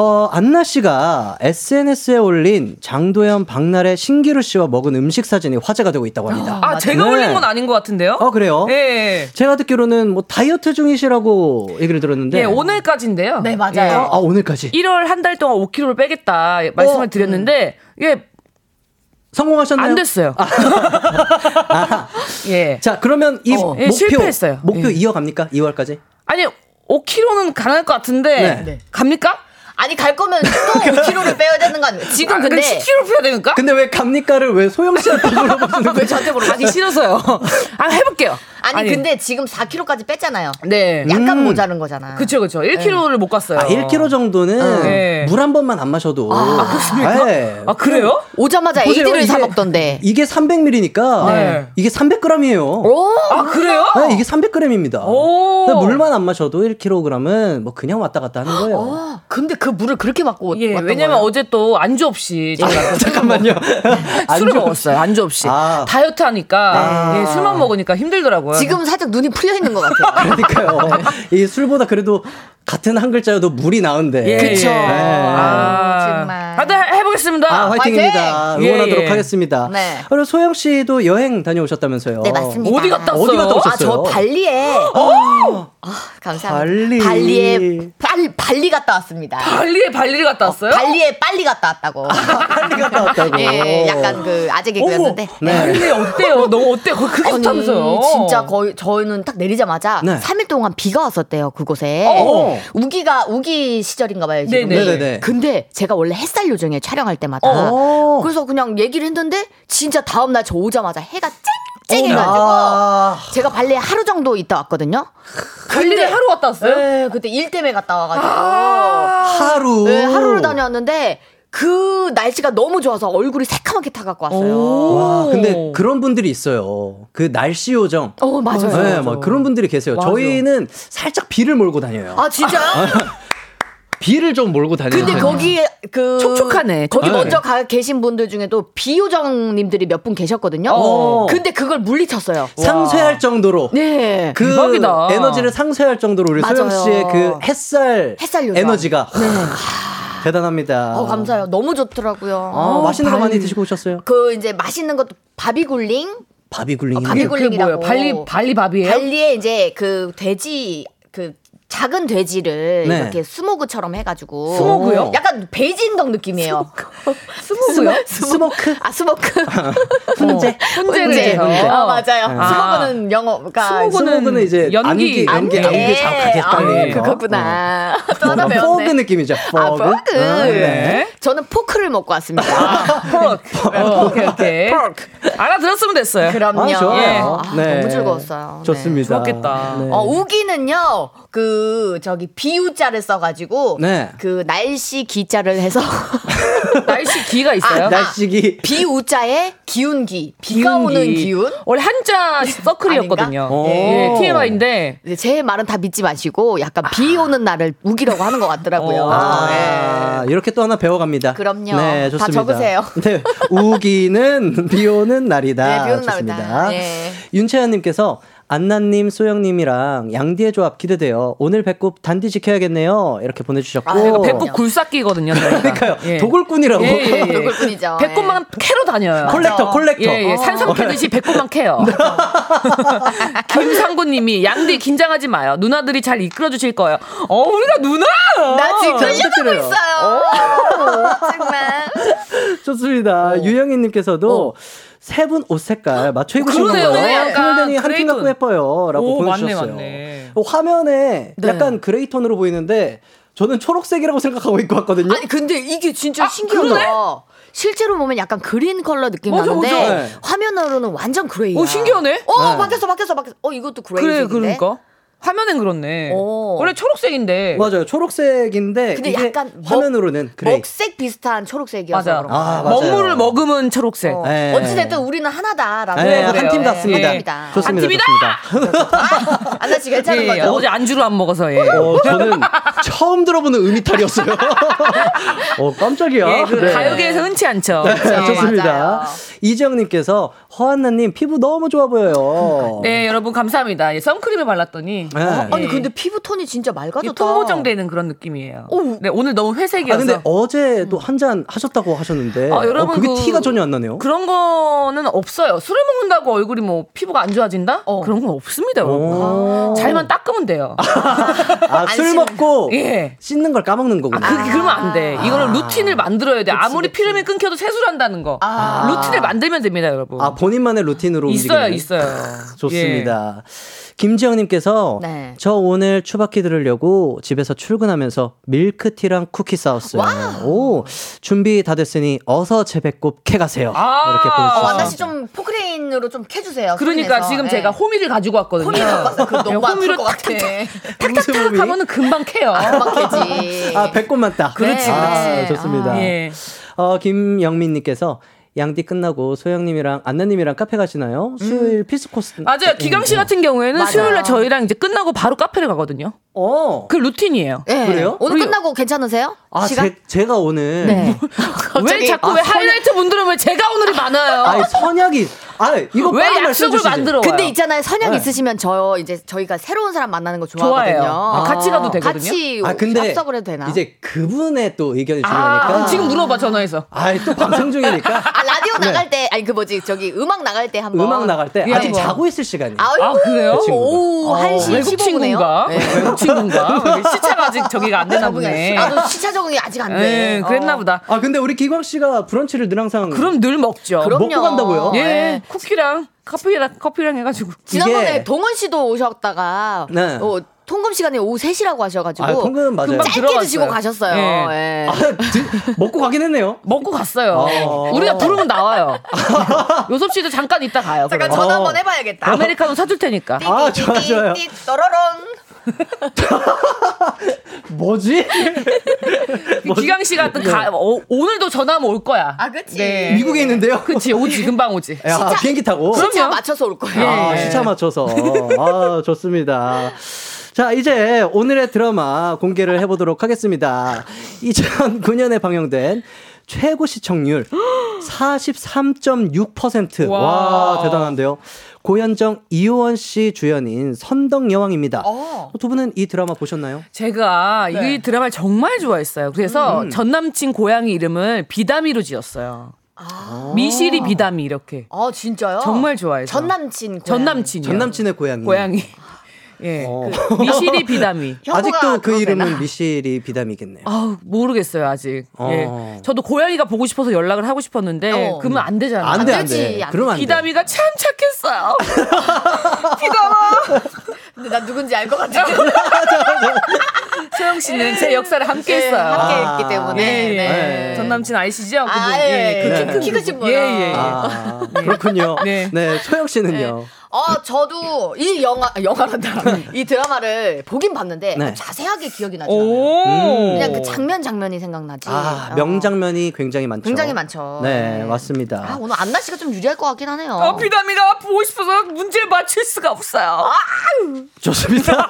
어, 안나 씨가 SNS에 올린 장도연, 박나래, 신기루 씨와 먹은 음식 사진이 화제가 되고 있다고 합니다. 아, 제가 네. 올린 건 아닌 것 같은데요? 어, 그래요? 예. 제가 듣기로는 뭐 다이어트 중이시라고 얘기를 들었는데. 예, 오늘까지인데요. 네, 맞아요. 아, 오늘까지. 1월 한 달 동안 5kg를 빼겠다 말씀을 어, 드렸는데 예, 성공하셨나요? 안 됐어요. <laughs> 예. 자, 그러면 이 어, 예, 목표 실패했어요. 목표 예. 이어갑니까? 2월까지? 아니, 5kg는 가능할 것 같은데 네. 갑니까? 아니 갈 거면 또 <laughs> 5kg를 빼야 되는 거 아니에요 지금 아, 근데 10kg 빼야 되니까? 근데 왜 갑니까를 왜 소영 씨한테 물어보시는 <laughs> 거예요? 왜 저한테 물어보기 싫어서요. <laughs> 아, 해볼게요. 아니, 근데 지금 4kg까지 뺐잖아요 네. 약간 음. 모자른 거잖아 그쵸, 그쵸. 1kg를 못 갔어요. 아, 1kg 정도는 네. 물한 번만 안 마셔도. 아, 그렇습니까? 아, 그래요? 오자마자 에이드를 사 이게- 먹던데 이게 300ml니까 네. 이게 300g이에요. 오 아, 그래요? 네, 이게 300g입니다. 오. 물만 안 마셔도 1kg은 뭐 그냥 왔다 갔다 하는 거예요. 어, 근데 그 물을 그렇게 맞고 예, 왜냐면 거예요? 어제 또 안주 없이 제가 또 <laughs> 잠깐만요. 술을 안주- 먹었어요. 안주 없이. 아. 다이어트 하니까 아. 예, 술만 먹으니까 힘들더라고요. 하더라고요. 지금 살짝 눈이 풀려 있는 것 같아요. <laughs> 그러니까요. 이 술보다 그래도 같은 한 글자여도 물이 나은데. 예, 그쵸. 예. 아, 정말. 다들 해보겠습니다. 아, 화이팅입니다. 화이팅! 응원하도록 예, 예. 하겠습니다. 네. 그리고 소영 씨도 여행 다녀오셨다면서요? 네, 맞습니다. 어디 갔다 왔어요? 어디 갔다 아, 오셨어요? 저 발리에. 아, 감사합니다. 발리. 발리에 빨, 발리 갔다 왔습니다. 발리에 발리를 갔다 왔어요? 발리에 빨리 갔다 왔다고. 발리 갔다 왔다고. <laughs> 예, 약간 그 아재 개그였는데. 네. 발리 어때요? 너무 어때요? 그게 아니, 좋다면서요? 진짜 거의 저희는 딱 내리자마자 네. 3일 동안 비가 왔었대요 그곳에 어. 우기가 우기 시절인가 봐요 지금. 네네. 네네네. 근데 제가 원래 햇살 요정에 촬영 할 때마다 어. 그래서 그냥 얘기를 했는데 진짜 다음 날 저 오자마자 해가 쨍쨍 해가지고 아. 제가 발리에 하루 정도 있다 왔거든요. 발리를 하루 갔다 왔어요? 네, 그때 일 때문에 갔다 와가지고 하루. 네, 하루를 다녀왔는데 그 날씨가 너무 좋아서 얼굴이 새카맣게 타갖고 왔어요. 와, 근데 그런 분들이 있어요. 그 날씨 요정. 어 맞아요. 네, 막 그런 분들이 계세요. 맞아. 저희는 살짝 비를 몰고 다녀요. 아 진짜요? <laughs> 비를 좀 몰고 다니는. 근데 거기에 그 촉촉하네. 거기 네. 먼저 가 계신 분들 중에도 비요정님들이 몇 분 계셨거든요. 어. 근데 그걸 물리쳤어요. 상쇄할 정도로. 네. 그 대박이다. 에너지를 상쇄할 정도로 우리 소영. 씨의 그 햇살, 햇살 요정. 에너지가 하, 대단합니다. 어 감사해요. 너무 좋더라고요. 아, 맛있는 거. 많이 드시고 오셨어요? 그 이제 맛있는 것도 babi guling babi guling. 바비- 그게 발리굴링이라고. 뭐예요? 발리 발리 밥이에요? 발리에 이제 그 돼지 그 작은 돼지를 네. 이렇게 스모그처럼 해가지고 스모그요? 약간 베이징덕 느낌이에요. 스모그요? smoke. 아 smoke. <laughs> 훈제. 훈제를 훈제. 해서. 아 맞아요. 아. 스모그는 영어가 스모그는 스모그는 이제 연기. 안개, 안개, 아, 빨리. 그거구나. 또 하나 어, 배웠네. fog 느낌이죠. 아, fog. Pork. 네. 저는 pork를 먹고 왔습니다. <laughs> Pork. 어, 오케이 오케이. 알아들었으면 됐어요. 그럼요. 아, 좋아요. 예. 아, 네. 너무 즐거웠어요. 네. 좋습니다. 좋았겠다. 네. 어, 우기는요, 그, 저기, 비우자를 써가지고, 네. 그, 날씨 기자를 해서, <laughs> 날씨 기가 있어요? 아, 날씨기. 비우자에 기운기, 비가 기운기. 오는 기운. 원래 한자 서클이었거든요. 아닌가? 예, 오. TMI인데 제 말은 다 믿지 마시고, 약간 비 오는 날을 우기라고 하는 것 같더라고요. 어. 아, 네. 이렇게 또 하나 배워갑니다. 그럼요. 네, 다 좋습니다. 적으세요. <laughs> 네, 우기는 <laughs> 비 오는 날이다. 네, 비 오는 좋습니다. 날이다. 예. 윤채연님께서 안나님, 소영님이랑 양디의 조합 기대돼요. 오늘 배꼽 단디 지켜야겠네요. 이렇게 보내주셨고. 아, 제가 배꼽 굴삭기거든요. 그러니까요. 예. 도굴꾼이라고. 예, 예, 예. 도굴꾼이죠. <laughs> 배꼽만 캐러 다녀요. collector, collector. 예, 예. 산삼 캐듯이 배꼽만 캐요. <laughs> <laughs> 김상구님이 양디 긴장하지 마요. 누나들이 잘 이끌어 주실 거예요. 어, 우리가 누나. 나 지금 끌려가고. 있어요. 정말. 좋습니다. 유영희님께서도 세 분 옷 색깔 맞춰 입으신? 약간 크롤데니 한팀. 같고 예뻐요. 라고 오, 맞네, 보내주셨어요. 맞네. 어, 화면에 네. 약간 gray톤으로 보이는데 저는 초록색이라고 생각하고 입고 왔거든요. 아니 근데 이게 진짜 아, 신기하다. 그러네? 실제로 보면 약간 green 컬러 느낌 맞아, 나는데 맞아. 네. 화면으로는 완전 gray야. 오, 신기하네. 어 네. 바뀌었어 바뀌었어 바뀌었어. 어 이것도 gray. 그래, 그러니까. 화면엔 그렇네. 오. 원래 초록색인데. 맞아요. 초록색인데 근데 이게 약간 먹- 화면으로는 그레이. 먹색 비슷한 초록색이어서 맞아. 그런 거. 아, 맞아요. 먹물을 먹으면 초록색. 어. 네. 어찌됐든 우리는 하나다라고. 네, 그래요. 한팀 <laughs> 예. 같습니다. 예. 좋습니다. 한 팀이다! 좋습니다. 안나 씨 괜찮은 예, 거죠? 어제 안주를 안 먹어서 예. 어, 저는 처음 들어보는 음이탈이었어요. <laughs> 어, 깜짝이야. 예, 그 네. 가요계에서 흔치 않죠. 자, 네, 좋습니다. 맞아요. 이지영님께서 허한나님 피부 너무 좋아 보여요. 네, 여러분 감사합니다. 예, 선크림을 발랐더니 네. 어, 아니 예. 근데 피부 톤이 진짜 맑아졌다. 통보정되는 그런 느낌이에요. 오. 네, 오늘 너무 회색이어서. 아 근데 어제도 한잔 하셨다고 하셨는데 아, 여러분 어, 그게 그- 티가 전혀 안 나네요. 그런 거는 없어요. 술을 먹는다고 얼굴이 뭐 피부가 안 좋아진다? 어. 그런 건 없습니다, 여러분. 오. 잘만 닦으면 돼요. <laughs> 아, 술 먹고 예. 씻는 걸 까먹는 아, 거구나. 그, 그러면 안 돼. 이거는 루틴을 만들어야 돼. 아무리 피름이 끊겨도 세수한다는 거. 아. 루틴을 만들면 됩니다, 여러분. 아 본인만의 루틴으로 있어요, 움직이는. 있어요. <laughs> 좋습니다. 김지영님께서 네. 저 오늘 추바키 들으려고 집에서 출근하면서 밀크티랑 쿠키 싸웠어요. 오 준비 다 됐으니 어서 제 배꼽 캐가세요. 아. 이렇게 어, 보내주셨어요. 안나 씨좀 포크레인으로 좀 캐주세요. 그러니까 손에서. 지금 예. 제가 호미를 가지고 왔거든요. <laughs> 호미 갖고 왔어. 그거 너무 네, 아플 호미로 것 같아. 탁탁탁? 하면은 금방 캐요. 금방 캐지. 아 배꼽만 딱. 그렇지, 아, 그렇지. 좋습니다. 예. 어 김영민님께서 양띠 끝나고 소영님이랑 안나님이랑 카페 가시나요? 수요일 필수 코스. 맞아요. 기강 씨 같은 경우에는 맞아요. 수요일 날 저희랑 이제 끝나고 바로 카페를 가거든요. 어. 그 루틴이에요. 예. 그래요? 오늘 우리- 끝나고 괜찮으세요? 아, 시간? 제, 제가 오늘 네. <laughs> 왜 자꾸 아, 왜 하이라이트 분들은 왜 제가 오늘이 많아요? 아니 선약이 아, 이거 왜 약속을. 만들어? 근데 있잖아요 선약 네. 있으시면 저 이제 저희가 새로운 사람 만나는 거 좋아해요. 좋아하거든요. 아, 같이 가도 되거든요. 같이 아, 근데 합석을 해도 되나? 이제 그분의 또 의견이 아, 중요하니까. 그럼 지금 물어봐 전화해서. 아이, 또 방송 중이니까. <laughs> 아 라디오 네. 나갈 때 아니 그 뭐지 저기 음악 나갈 때 한번 음악 나갈 때 예, 아직 뭐. 자고 있을 시간이에요. 아, 그래요? 그. 오후 어, 1시 외국 15분이에요. 친구인가? 네. 외국 친구인가? 시차가 아직 저기가 안 되나 보네. 나도 시차 적응이 아직 안 돼. 예, 그랬나 어. 보다. 아, 근데 우리 기광 씨가 브런치를 늘 항상. 그럼 늘 먹죠. 그럼요. 먹고 간다고요? 예, 네. 쿠키랑 커피랑 커피랑 해가지고. 지난번에 이게- 동원 씨도 오셨다가 네. 어, 통금 시간에 오후 3시라고 하셔가지고 아, 통금 맞아요. 금방 짧게 들어갔어요. 드시고 가셨어요. 예. 예. 아, 드- 먹고 가긴 했네요. 먹고 갔어요. 어. 우리가 부르면 나와요. 요섭 씨도 잠깐 있다 가요. 잠깐 그러면. 전화 어. 한번 해봐야겠다. 아메리카노 사줄 테니까. 아, 좋아, 좋아요. 띠 띠띠 떠러렁. <laughs> 뭐지? 기강 씨 같은 가, 어, 오늘도 전화하면 올 거야. 아, 그치. 네. 미국에 있는데요? 그치, 오지, 금방 오지. 야, 시차- 비행기 타고. 시차 그럼요. 맞춰서 올 거예요. 아, 예. 시차 맞춰서. 아, 좋습니다. 자, 이제 오늘의 드라마 공개를 해보도록 하겠습니다. 2009년에 방영된 최고 시청률 <gasps> 43.6%. 와, 와. 대단한데요. 고현정, 이효원 씨 주연인 선덕여왕입니다. 어. 두 분은 이 드라마 보셨나요? 제가 네. 이 드라마를 정말 좋아했어요. 그래서 음. 전 남친 고양이 이름을 비담이로 지었어요. 미실이 비담이 이렇게. 아 진짜요? 정말 좋아해서. 전 남친. 전 남친이요. 전 남친의 고양이. 고양이. <laughs> 예. 어. 그 <laughs> 미실이 비담이. <laughs> 아직도 그? 이름은 미실이 비담이겠네요. 아우 모르겠어요 아직. 어. 예. 저도 고양이가 보고 싶어서 연락을 하고 싶었는데 어. 그러면 안 되잖아요. 안 돼, 안 되지, 돼. 안 그러면 안 돼. 비담이가 참 착했어요. <laughs> 근데 나 누군지 알 것 같아. 소영 씨는 제 역사를 함께 네, 했어요. 함께 아. 했기 때문에. 예, 예. 네. 전 남친 아시죠? 그분. 아, 예, 그 예. 키큰키 크신 분. 예, 예. 아, 그렇군요. 네. 네, 소영 씨는요. 어, 저도 이 영화, 영화란다. 이 드라마를 보긴 봤는데 네. 자세하게 기억이 나지 않아요. 오. 그냥 그 장면 장면이 생각나지. 아, 어. 명장면이 굉장히 많죠. 굉장히 많죠. 네, 네. 맞습니다. 아, 오늘 안나 씨가 좀 유리할 것 같긴 하네요. 어, 비담이가 보고 싶어서 문제 맞출 수가 없어요. 좋습니다.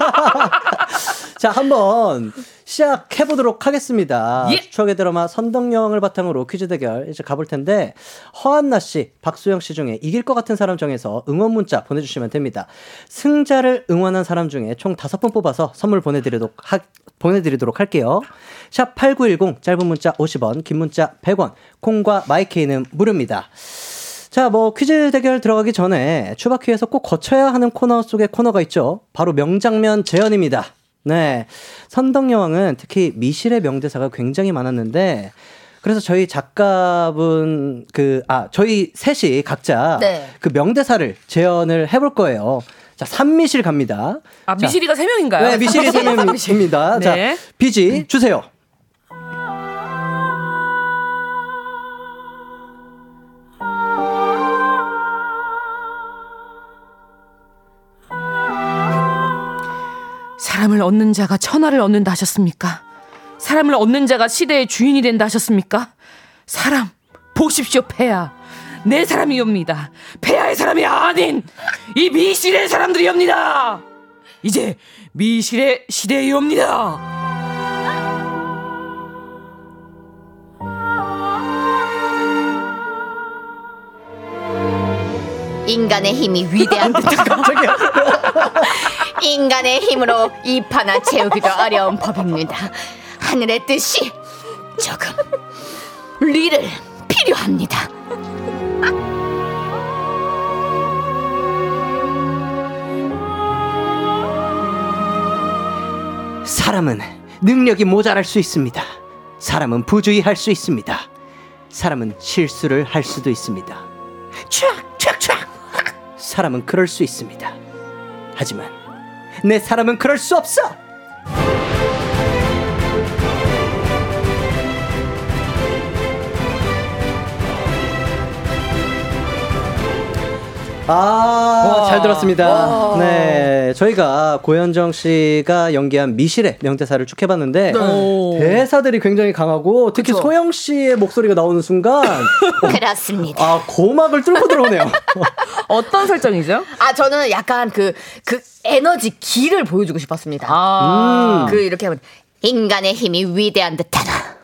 <laughs> 자, 한번 시작해 보도록 하겠습니다. 예. 추억의 드라마 선덕여왕을 바탕으로 퀴즈 대결 이제 가볼 텐데 허한나 씨, 박수영 씨 중에 이길 것 같은 사람 정해서 응원 문자 보내주시면 됩니다. 승자를 응원한 사람 중에 총 다섯 분 뽑아서 선물 보내드리도록 하, 보내드리도록 할게요. 샵 #8910 짧은 문자 50원, 긴 문자 100원, 콩과 마이케이는 무료입니다. 자, 뭐 퀴즈 대결 들어가기 전에 추바퀴에서 꼭 거쳐야 하는 코너 속의 코너가 있죠. 바로 명장면 재현입니다. 네. 선덕여왕은 특히 미실의 명대사가 굉장히 많았는데 그래서 저희 작가분 그 아 저희 셋이 각자 네. 그 명대사를 재현을 해볼 거예요. 자, 삼미실 갑니다. 아, 자, 미실이가 세 명인가요? 네, 미실이 세 명입니다. <laughs> 자, 네. 비지 주세요. 사람을 얻는 자가 천하를 얻는다 하셨습니까? 사람을 얻는 자가 시대의 주인이 된다 하셨습니까? 사람 보십시오 폐하. 내 사람이옵니다. 폐하의 사람이 아닌 이 미실의 사람들이옵니다. 이제 미실의 시대이옵니다. 인간의 힘이 위대한 <laughs> 듯한 <laughs> 인간의 힘으로 이 판을 채우기도 어려운 법입니다. 하늘의 뜻이 조금 리를 필요합니다. 사람은 능력이 모자랄 수 있습니다. 사람은 부주의할 수 있습니다. 사람은 실수를 할 수도 있습니다. 촥촥촥 사람은 그럴 수 있습니다. 하지만 내 사람은 그럴 수 없어. 아, 잘 들었습니다. 네. 저희가 고현정 씨가 연기한 미실의 명대사를 쭉 해봤는데, 대사들이 굉장히 강하고, 특히 소영 씨의 목소리가 나오는 순간, <laughs> 그렇습니다. 아, 고막을 뚫고 들어오네요. <laughs> 어떤 설정이죠? 아 저는 약간 그그 에너지 기를 보여주고 싶었습니다. 아그 이렇게 하면 인간의 힘이 위대한 듯하다.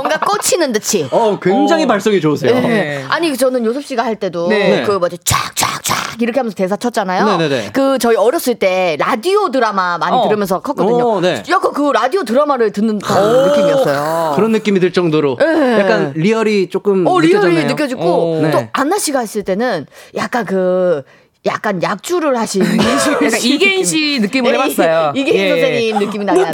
뭔가 치는 듯이. 어, 굉장히 어. 발성이 좋으세요. 네. 네. 아니 저는 요섭 씨가 할 때도 네. 그 뭐지 쫙쫙쫙 이렇게 하면서 대사 쳤잖아요. 네네네. 그 저희 어렸을 때 라디오 드라마 많이 어. 들으면서 컸거든요. 어, 네. 약간 그 라디오 드라마를 듣는 듯한 느낌이었어요. 그런 느낌이 들 정도로 네. 약간 리얼이 조금 어 리얼이. 느껴지고 어. 또 네. 안나 씨가 했을 때는 약간 그 약간 약주를 하신 <laughs> 약간 이계인 씨 느낌으로 해봤어요. 이계인 예. 선생님 느낌이 나요. <laughs>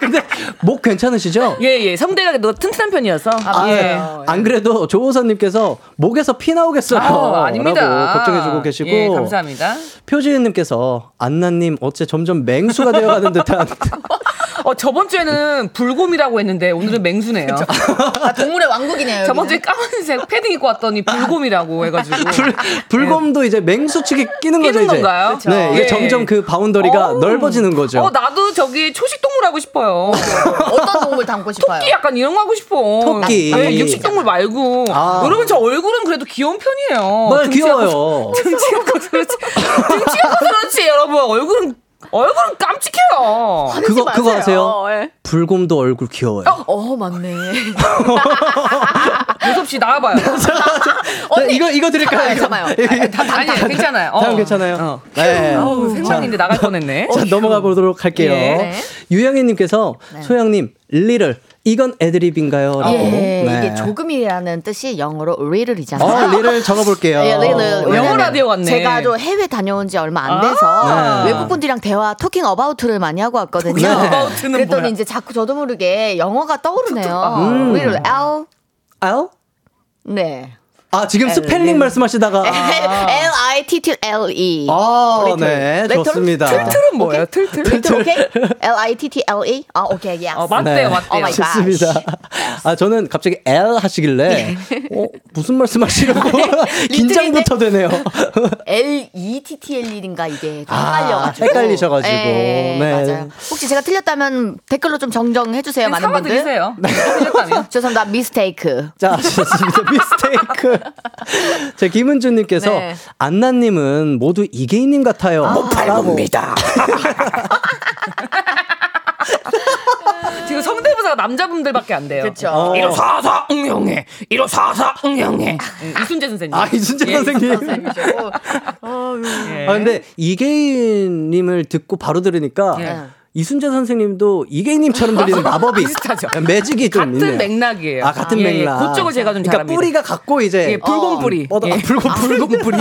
근데 목 괜찮으시죠? 예, 예. 성대가 너 튼튼한 편이어서. 아, 예. 맞아요. 안 그래도 조호선님께서 목에서 피 나오겠어요. 아, 아닙니다. 라고 걱정해주고 계시고 예, 감사합니다. 표지은님께서 안나님 어째 점점 맹수가 되어가는 듯한 <laughs> 어, 저번 주에는 불곰이라고 했는데 오늘은 맹수네요. 아, 동물의 왕국이네요. 저번 주에 여기는. 까만색 패딩 입고 왔더니 불곰이라고 해가지고. <laughs> 불, 불곰도 이제 맹수 축에 끼는 거죠 끼는 이제. 건가요? 네, 이게 예. 점점 그 boundary가 어우. 넓어지는 거죠. 어, 나도 저기 초식 동물 하고 싶어요. 어떤 동물 닮고 싶어요? 토끼 약간 이런 거 하고 싶어. 토끼. 네, 육식 동물 말고. 아. 여러분 저 얼굴은 그래도 귀여운 편이에요. 맞아요, 귀여워요. 등치가 커서 그렇지. <laughs> 등치가 커서 그렇지 여러분 얼굴은 얼굴은 깜찍해요. 그거 그거 마세요. 아세요? 예. 불곰도 얼굴 귀여워요. 어 맞네. <laughs> 요섭 씨 나와봐요. <laughs> 자, 이거 이거 드릴까요? 참아요. 아니 괜찮아요. 어. 다음 괜찮아요. 어. 네. 어우, 생방인데 나갈 뻔했네. 자 넘어가 보도록 할게요. 예. 유영희님께서 소영님 리를 이건 애드립인가요? 라고. 예, 네. 이게 조금이라는 뜻이 영어로 little이잖아요. 어 리를 적어볼게요. 예, little. 영어 왜냐면 라디오 같네. 제가 또 해외 다녀온 지 얼마 안 아. 돼서 네. 외국 분들이랑 대화 토킹 어바우트를 많이 하고 왔거든요. 그랬더니 뭐야? 이제 자꾸 저도 모르게 영어가 떠오르네요. 음. little L 아요? 네. 아 지금 스펠링 말씀하시다가 L I T T L E. 아, Little. 네, Little? 좋습니다. 틀은 뭐예요? 틀틀? little 오케이? L I T T L E. 아 오케이. Yes. 어, 맞대요, 맞대요. Oh. 좋습니다. 아 저는 갑자기 L 하시길래 어 무슨 말씀하시려고 <laughs> <laughs> 긴장부터 되네요. L E T T L E인가 이게 좀 아, 헷갈려가지고. 헷갈리셔가지고. 네, 네. 맞아요. 혹시 제가 틀렸다면 댓글로 좀 정정해 주세요, 많은 분들. 사과드리세요. <laughs> 죄송합니다, 미스테이크. 자, 좋습니다. 미스테이크. 자, 김은주님께서 네. 안나님은 모두 이계인님 같아요. 못 팔봅니다. 지금 성대모사가 남자분들밖에 안 돼요. 그렇죠. 어. 일어사사 응용해. 일어사사 응용해. 음, 이순재 선생님. 아, 이순재 예. 선생님. 선생님이시고. 예. 아, 근데 이계인님을 듣고 바로 들으니까 예. 이순재 선생님도 이계인님처럼 들리는 <laughs> 마법이 비슷하죠. 매직이 좀 같은 있네요. 맥락이에요. 아, 같은 예, 맥락. 그쪽을 제가 좀 그러니까 잘합니다. 뿌리가 같고 이제 예, 붉은 뿌리. 어, 어, 예. 아, 붉은 뿌리. 붉은 뿌리.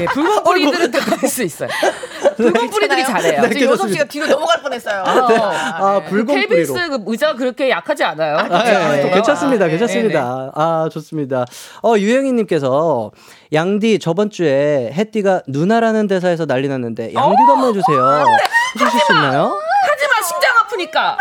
예, 붉은 뿌리들은 또 그럴 수 있어요. <laughs> 붉은 뿌리들이 잘해요. 네, 지금 요섭. 씨가 뒤로 넘어갈 뻔했어요. 아, 붉은 KBS 뿌리로. 그 의자가 그렇게 약하지 않아요. 아, 예, 예, 네. 괜찮습니다. 아, 괜찮습니다. 아, 좋습니다. 어, 유영희님께서 양디 저번 주에 햇띠가 누나라는 대사에서 난리 났는데 양디도 한번 해주세요. 해주실 수 있나요? 심장 아프니까.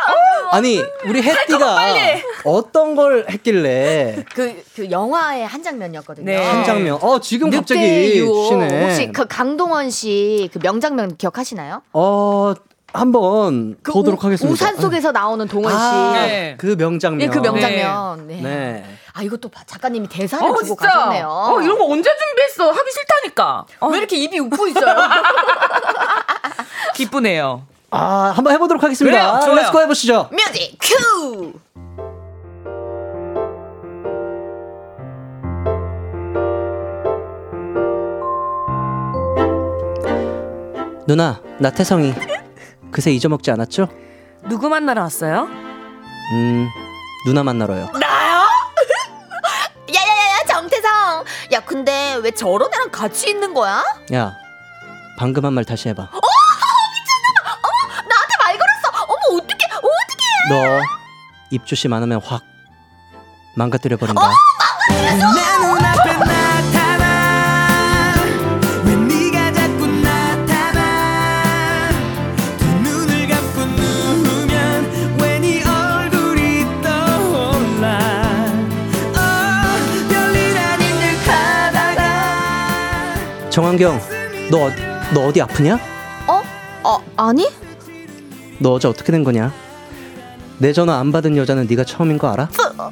아니, 우리 빨리. 어떤 걸 했길래 그, 그 영화의 한 장면이었거든요. 네. 한 장면. 어, 지금 갑자기. 시네. 혹시 그 강동원 씨 그 명장면 기억하시나요? 어, 한번 그 보도록 우, 하겠습니다. 우산 속에서 나오는 동원 씨. 아, 네. 그 명장면. 예, 그 명장면. 네. 네. 아, 이것도 봐- 작가님이 대사를 어, 주고 진짜. 가셨네요. 어, 이런 거 언제 준비했어? 하기 싫다니까. 어, 왜 이렇게 입이 웃고 있어요? <laughs> 기쁘네요. 아, 한번 해보도록 하겠습니다. 그래요, 좋아요. Let's go 해보시죠. Music 큐! 누나, 나 태성이. 그새 잊어먹지 않았죠? 누구 만나러 왔어요? 음, 누나 만나러요. <laughs> 야야야야 정태성 야 근데 왜 저런 애랑 같이 있는 거야? 야, 방금 한 말 다시 해봐. 나 너 입조심 안 하면 확 망가뜨려 버린다. 네어 정한경, 너, 어- 너 어디 아프냐? 어? 어 아니? 너 어제 어떻게 된 거냐? 내 전화 안 받은 여자는 네가 처음인 거 알아? 어.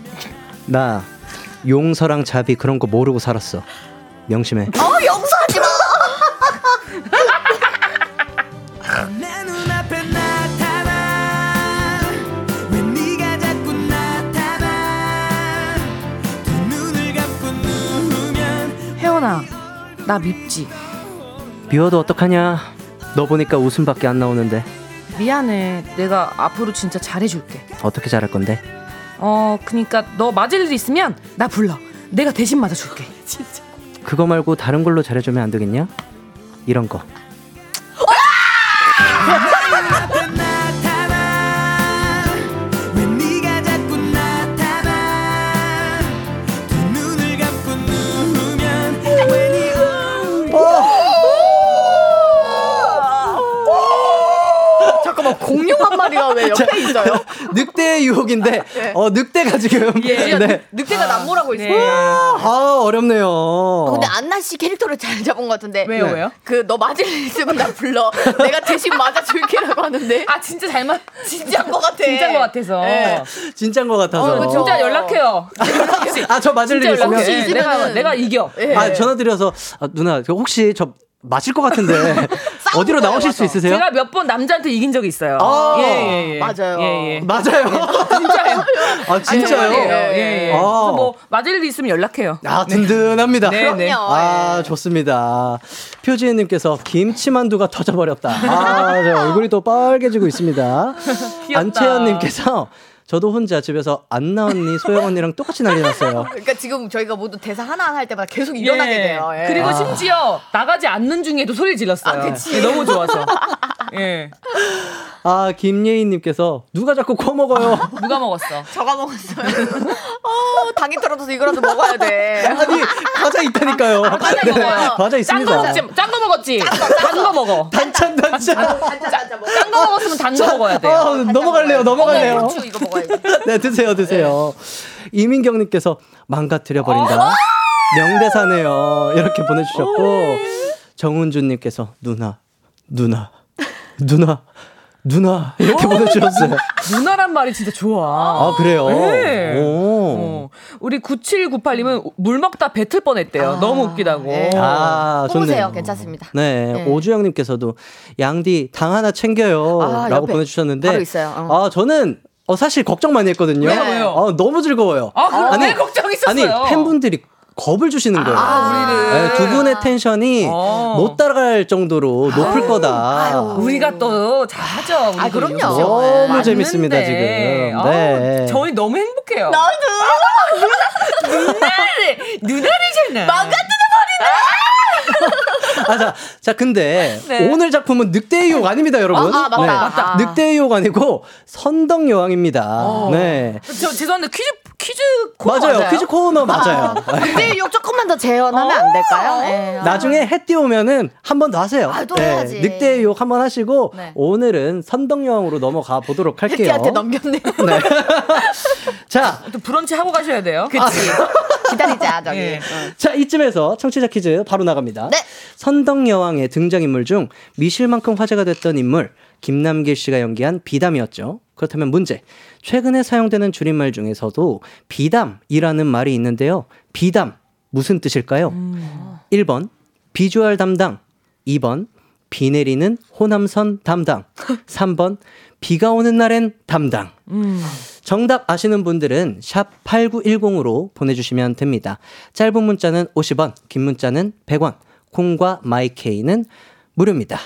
나 용서랑 자비 그런 거 모르고 살았어. 명심해. 어, 용서하지 마. 혜원아, 나 밉지. 미워도 어떡하냐? 너 보니까 웃음밖에 안 나오는데. 미안해. 내가 앞으로 진짜 잘해줄게. 어떻게 잘할 건데? 어, 그니까 너 맞을 일 있으면 나 불러. 내가 대신 맞아줄게. 진짜. 그거 말고 다른 걸로 잘해주면 안 되겠냐? 이런 거. 마리가 왜 옆에 있어요? <laughs> 늑대의 유혹인데 어 늑대가 지금 예, 네. 늑대가 남모라고 있어요. 아 어렵네요. 어, 근데 안나 씨 캐릭터를 잘 잡은 것 같은데. 왜요, 네. 왜요? 그 너 맞을 일 있으면 나 불러. <laughs> 내가 대신 맞아줄게라고 하는데. 아, 진짜 잘 맞, 진짜인 것 같아. 진짜인 것 같아서. 네. 진짜인 것 같아서. 어, 진짜 연락해요. <laughs> 아 저 맞을 일 있으면. 있으면은- 내가, 내가 이겨. 예. 아 전화 드려서 아, 누나 저 혹시 저 맞을 것 같은데 어디로 거예요, 나오실 수 와서. 있으세요? 제가 몇 번 남자한테 이긴 적이 있어요. 아. 예, 예, 예. 맞아요. 예, 예. 맞아요. 진짜예요. 아 진짜요? 예, 예. 아. 그래서 뭐 맞을 일 있으면 연락해요. 아 든든합니다. 네, 네. 그럼요. 아 예. 좋습니다. 표지혜 님께서 김치만두가 터져 버렸다. 아, 저 얼굴이 또 빨개지고 있습니다. <laughs> 귀엽다. 안채연 님께서 저도 혼자 집에서 안나 언니, 소영 언니랑 똑같이 난리 났어요. <laughs> 그러니까 지금 저희가 모두 대사 하나 할 때마다 계속 일어나게 예. 돼요. 예. 그리고 아. 심지어 나가지 않는 중에도 소리 질렀어요. 아, 그치. 그게 너무 좋아서. <laughs> 예. 아 김예인님께서 누가 자꾸 코 먹어요? 누가 먹었어? <laughs> 저가 먹었어요. 어, 당이 떨어져서 이거라도 먹어야 돼. 아니 과자 있다니까요. 과자 네, 먹어요. 과자 짠 있습니다. 거 먹지. 짠거 먹었지. 단거 먹어. 단짠 단짠. 앉아 앉아 먹어. 짠거 먹었으면 단 거 먹어야 돼요. 아, 넘어갈래요. 넘어갈래요. 고추 이거 먹어야 지. <laughs> 네, 드세요, 드세요. 이민경님께서 망가뜨려 버린다. 명대사네요. 이렇게 보내주셨고 정은주님께서 누나, 누나, 누나, 누나 이렇게 보내주셨어요. 누나란 말이 진짜 좋아. 아 그래요. 네. 오. 어. 우리 9798님은 물 먹다 뱉을 뻔했대요. 아, 너무 웃기다고. 네. 아, 좋네요. 괜찮습니다. 네, 네. 오주영님께서도 양디 당 하나 챙겨요. 아, 라고 보내주셨는데. 바로 있어요. 어. 아, 저는 어, 사실 걱정 많이 했거든요. 왜요? 아, 너무 즐거워요. 아, 그럼 왜 걱정 있었어요? 아니, 팬분들이 겁을 주시는 거예요. 아, 우리를. 네, 두 분의 텐션이 어. 못 따라갈 정도로 높을 거다. 우리가 또 잘하죠. 우리 아, 그럼요. 너무 맞는데. 재밌습니다, 지금. 네. 아우, 저희 너무 행복해요. 나도 <laughs> 누나를, 누나를잖아. <laughs> 아, 자, 자, 근데 네. 오늘 작품은 늑대의 욕 아닙니다, 여러분. 아, 아, 맞다, 맞다. 늑대의 욕 아니고 선덕 여왕입니다. 네. 저 죄송한데 퀴즈 퀴즈 코너 맞아요. 맞아요? 퀴즈 코너 맞아요. 근데 욕 조금만 더 재현하면 안 될까요? 예. 나중에 해 띄우면은 한 번 더 하세요. 아, 또 해야지. 늑대의 욕한 번 하시고 네. 오늘은 선덕여왕으로 넘어가 보도록 할게요. 혜티한테 넘겼네요. <laughs> 네. <laughs> 자, 또 브런치 하고 가셔야 돼요. 그치. 기다리자, 저기. 예. 응. 자 이쯤에서 청취자 퀴즈 바로 나갑니다. 네. 선덕여왕의 등장인물 중 미실만큼 화제가 됐던 인물 김남길 씨가 연기한 비담이었죠. 그렇다면 문제. 최근에 사용되는 줄임말 중에서도 비담이라는 말이 있는데요. 비담 무슨 뜻일까요? 1번 비주얼 담당 2번 비 내리는 호남선 담당 <laughs> 3번 비가 오는 날엔 담당 정답 아시는 분들은 샵 8910으로 보내주시면 됩니다. 짧은 문자는 50원, 긴 문자는 100원, 콩과 마이케이는 무료입니다.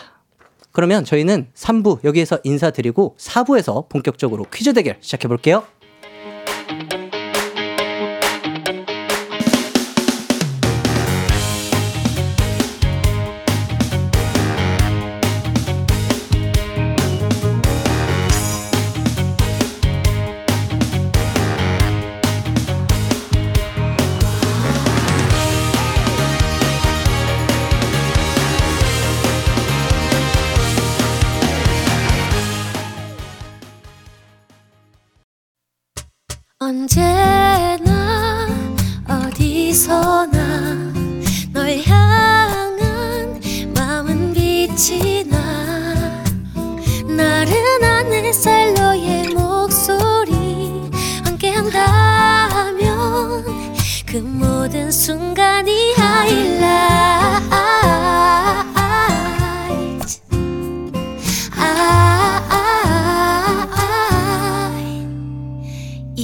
그러면 저희는 3부 여기에서 인사드리고 4부에서 본격적으로 퀴즈 대결 시작해 볼게요.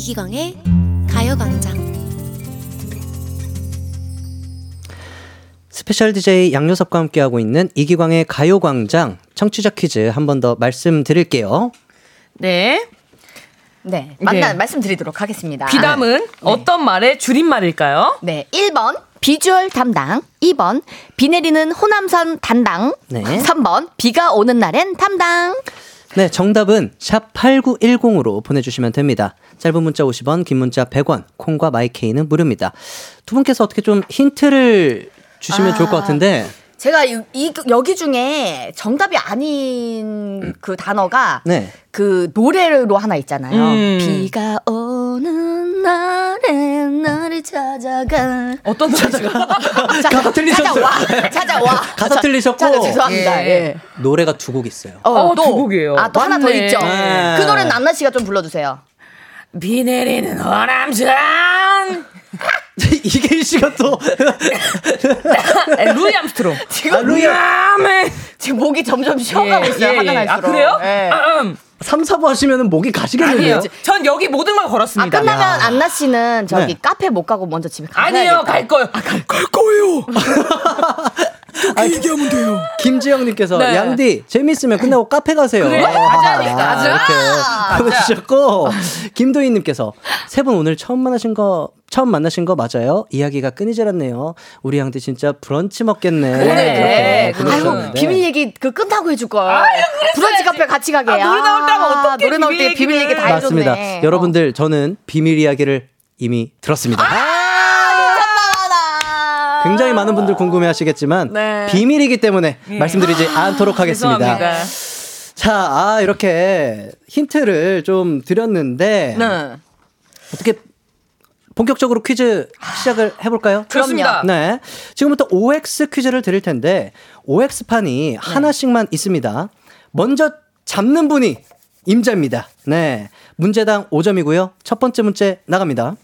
이기광의 가요광장 special DJ 양요섭과 함께하고 있는 이기광의 가요광장 청취자 퀴즈 한 번 더 말씀드릴게요. 네. 네, 만나 네. 말씀드리도록 하겠습니다. 비담은 어떤 말의 줄임말일까요? 네, 1번 비주얼 담당, 2번 비 내리는 호남선 담당, 네. 3번 비가 오는 날엔 담당. 네, 정답은 샵 8910으로 보내주시면 됩니다. 짧은 문자 50원, 긴 문자 100원, 콩과 마이케이는 무료입니다. 두 분께서 어떻게 좀 힌트를 주시면 아. 좋을 것 같은데, 제가 이, 이- 여기 중에 정답이 아닌 그 단어가 네. 그 노래로 하나 있잖아요. 음. 비가 오는 날 에 나를 찾아가. 어떤 노래가? <laughs> 가사 틀리셨어요. 찾아와. 찾아와. 가사 틀리셨고, 찾아 죄송합니다. 예. 예. 노래가 두 곡 있어요. 어, 두 곡이에요. 아, 또 하나 더 맞네. 있죠. 네. 그 노래는 안나 씨가 좀 불러주세요. 비 내리는 호남선. <laughs> 이계일 씨가 또, 네, 루이 암스트롱. 지금 아, 루이 아멘. 지금 목이 점점 쉬어가고 예, 있어요. 예, 예. 아, 그래요? 예. 아, 음. 3, 4부 하시면 목이 가시겠는데요? 아니에요. 전 여기 모든 걸 아, 걸었습니다. 끝나면 안나 씨는 저기 네. 카페 못 가고 먼저 집에 가야 아니에요, 갈 거예요. 갈, 갈 거예요. <laughs> 얘기하면 돼요. 김지영님께서 네. 양디 재밌으면 끝나고 카페 가세요. 그래? 가자니까. 가자. 이렇게 보내주셨고 김도희님께서 세 분 오늘 처음 만나신 거 처음 만나신 거 맞아요? 이야기가 끊이질 않네요. 우리 양디 진짜 브런치 먹겠네. 그래. 아유. 비밀 얘기 그 끝나고 해줄 걸. 브런치 카페 같이 가게. 아, 노래 나올 때하고 어떻게 노래 나올 때 비밀 얘기. 다 맞습니다. 해줬네. 여러분들 저는 비밀 이야기를 이미 들었습니다. 아, 굉장히 많은 분들 궁금해하시겠지만 네. 비밀이기 때문에 말씀드리지 않도록 하겠습니다. 자, 아, 이렇게 힌트를 좀 드렸는데 네. 어떻게 본격적으로 퀴즈 시작을 해볼까요? 좋습니다. 네. 지금부터 OX 퀴즈를 드릴 텐데 OX판이 하나씩만 있습니다. 먼저 잡는 분이 임자입니다. 네. 문제당 5점이고요. 첫 번째 문제 나갑니다.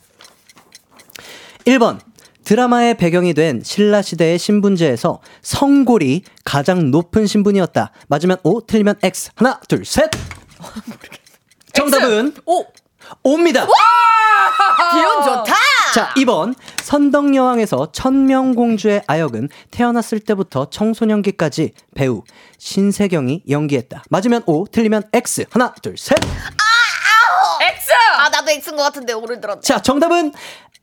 1번. 드라마의 배경이 된 신라 시대의 신분제에서 성골이 가장 높은 신분이었다. 맞으면 O, 틀리면 X. 하나, 둘, 셋. <laughs> 정답은 오, O입니다. 기운 좋다. 자, 2번. 선덕여왕에서 천명공주의 아역은 태어났을 때부터 청소년기까지 배우 신세경이 연기했다. 맞으면 O, 틀리면 X. 하나, 둘, 셋. X! 아, 나도 X인 것 같은데 오늘 들었네. 자, 정답은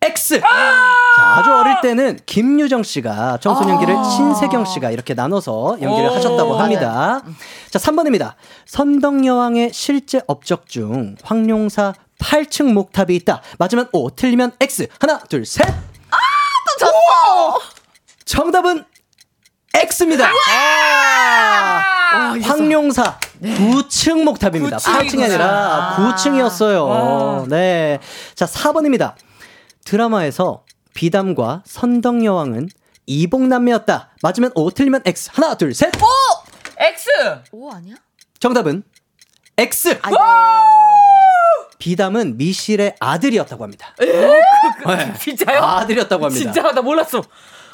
X. 자, 아주 어릴 때는 김유정 씨가 청소년기를 신세경 씨가 이렇게 나눠서 연기를 오, 하셨다고 합니다. 자, 3번입니다. 선덕여왕의 실제 업적 중 황룡사 8층 목탑이 있다. 맞으면 O, 틀리면 X. 하나, 둘, 셋. 또 졌어. 정답은 X입니다. 아, 황룡사 9층 목탑입니다. 8층이 아니라 9층이었어요. 네. 자, 4번입니다. 드라마에서 비담과 선덕여왕은 이복남매였다. 맞으면 O, 틀리면 X. 하나, 둘, 셋. X! 오 아니야? 정답은 X. 비담은 미실의 아들이었다고 합니다. 네. <laughs> 진짜요? 아들이었다고 합니다. 진짜 나 몰랐어. 어,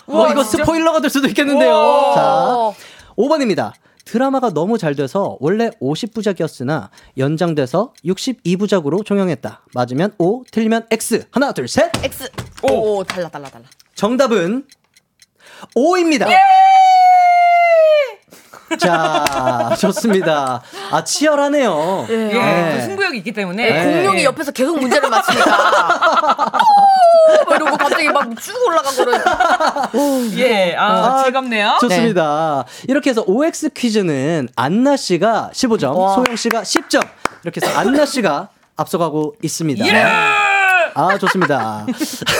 우와, 이거 진짜? 스포일러가 될 수도 있겠는데요. 오. 자, 5번입니다. 드라마가 너무 잘 돼서 원래 50부작이었으나 연장돼서 62부작으로 종영했다. 맞으면 O, 틀리면 X. 하나, 둘, 셋. X. 오, 오 달라 달라 달라. 정답은 O입니다. 자, 좋습니다. 아, 치열하네요. 예, 네. 그 승부욕이 있기 때문에. 네, 공룡이 옆에서 계속 문제를 맞히니까. <laughs> 오, 막 이러고 갑자기 막 쭉 올라가고는. 예, 아, 즐겁네요. 좋습니다. 이렇게 해서 OX 퀴즈는 안나 씨가 15점, 소영 씨가 10점. 이렇게 해서 안나 씨가 앞서가고 있습니다. 아, 좋습니다.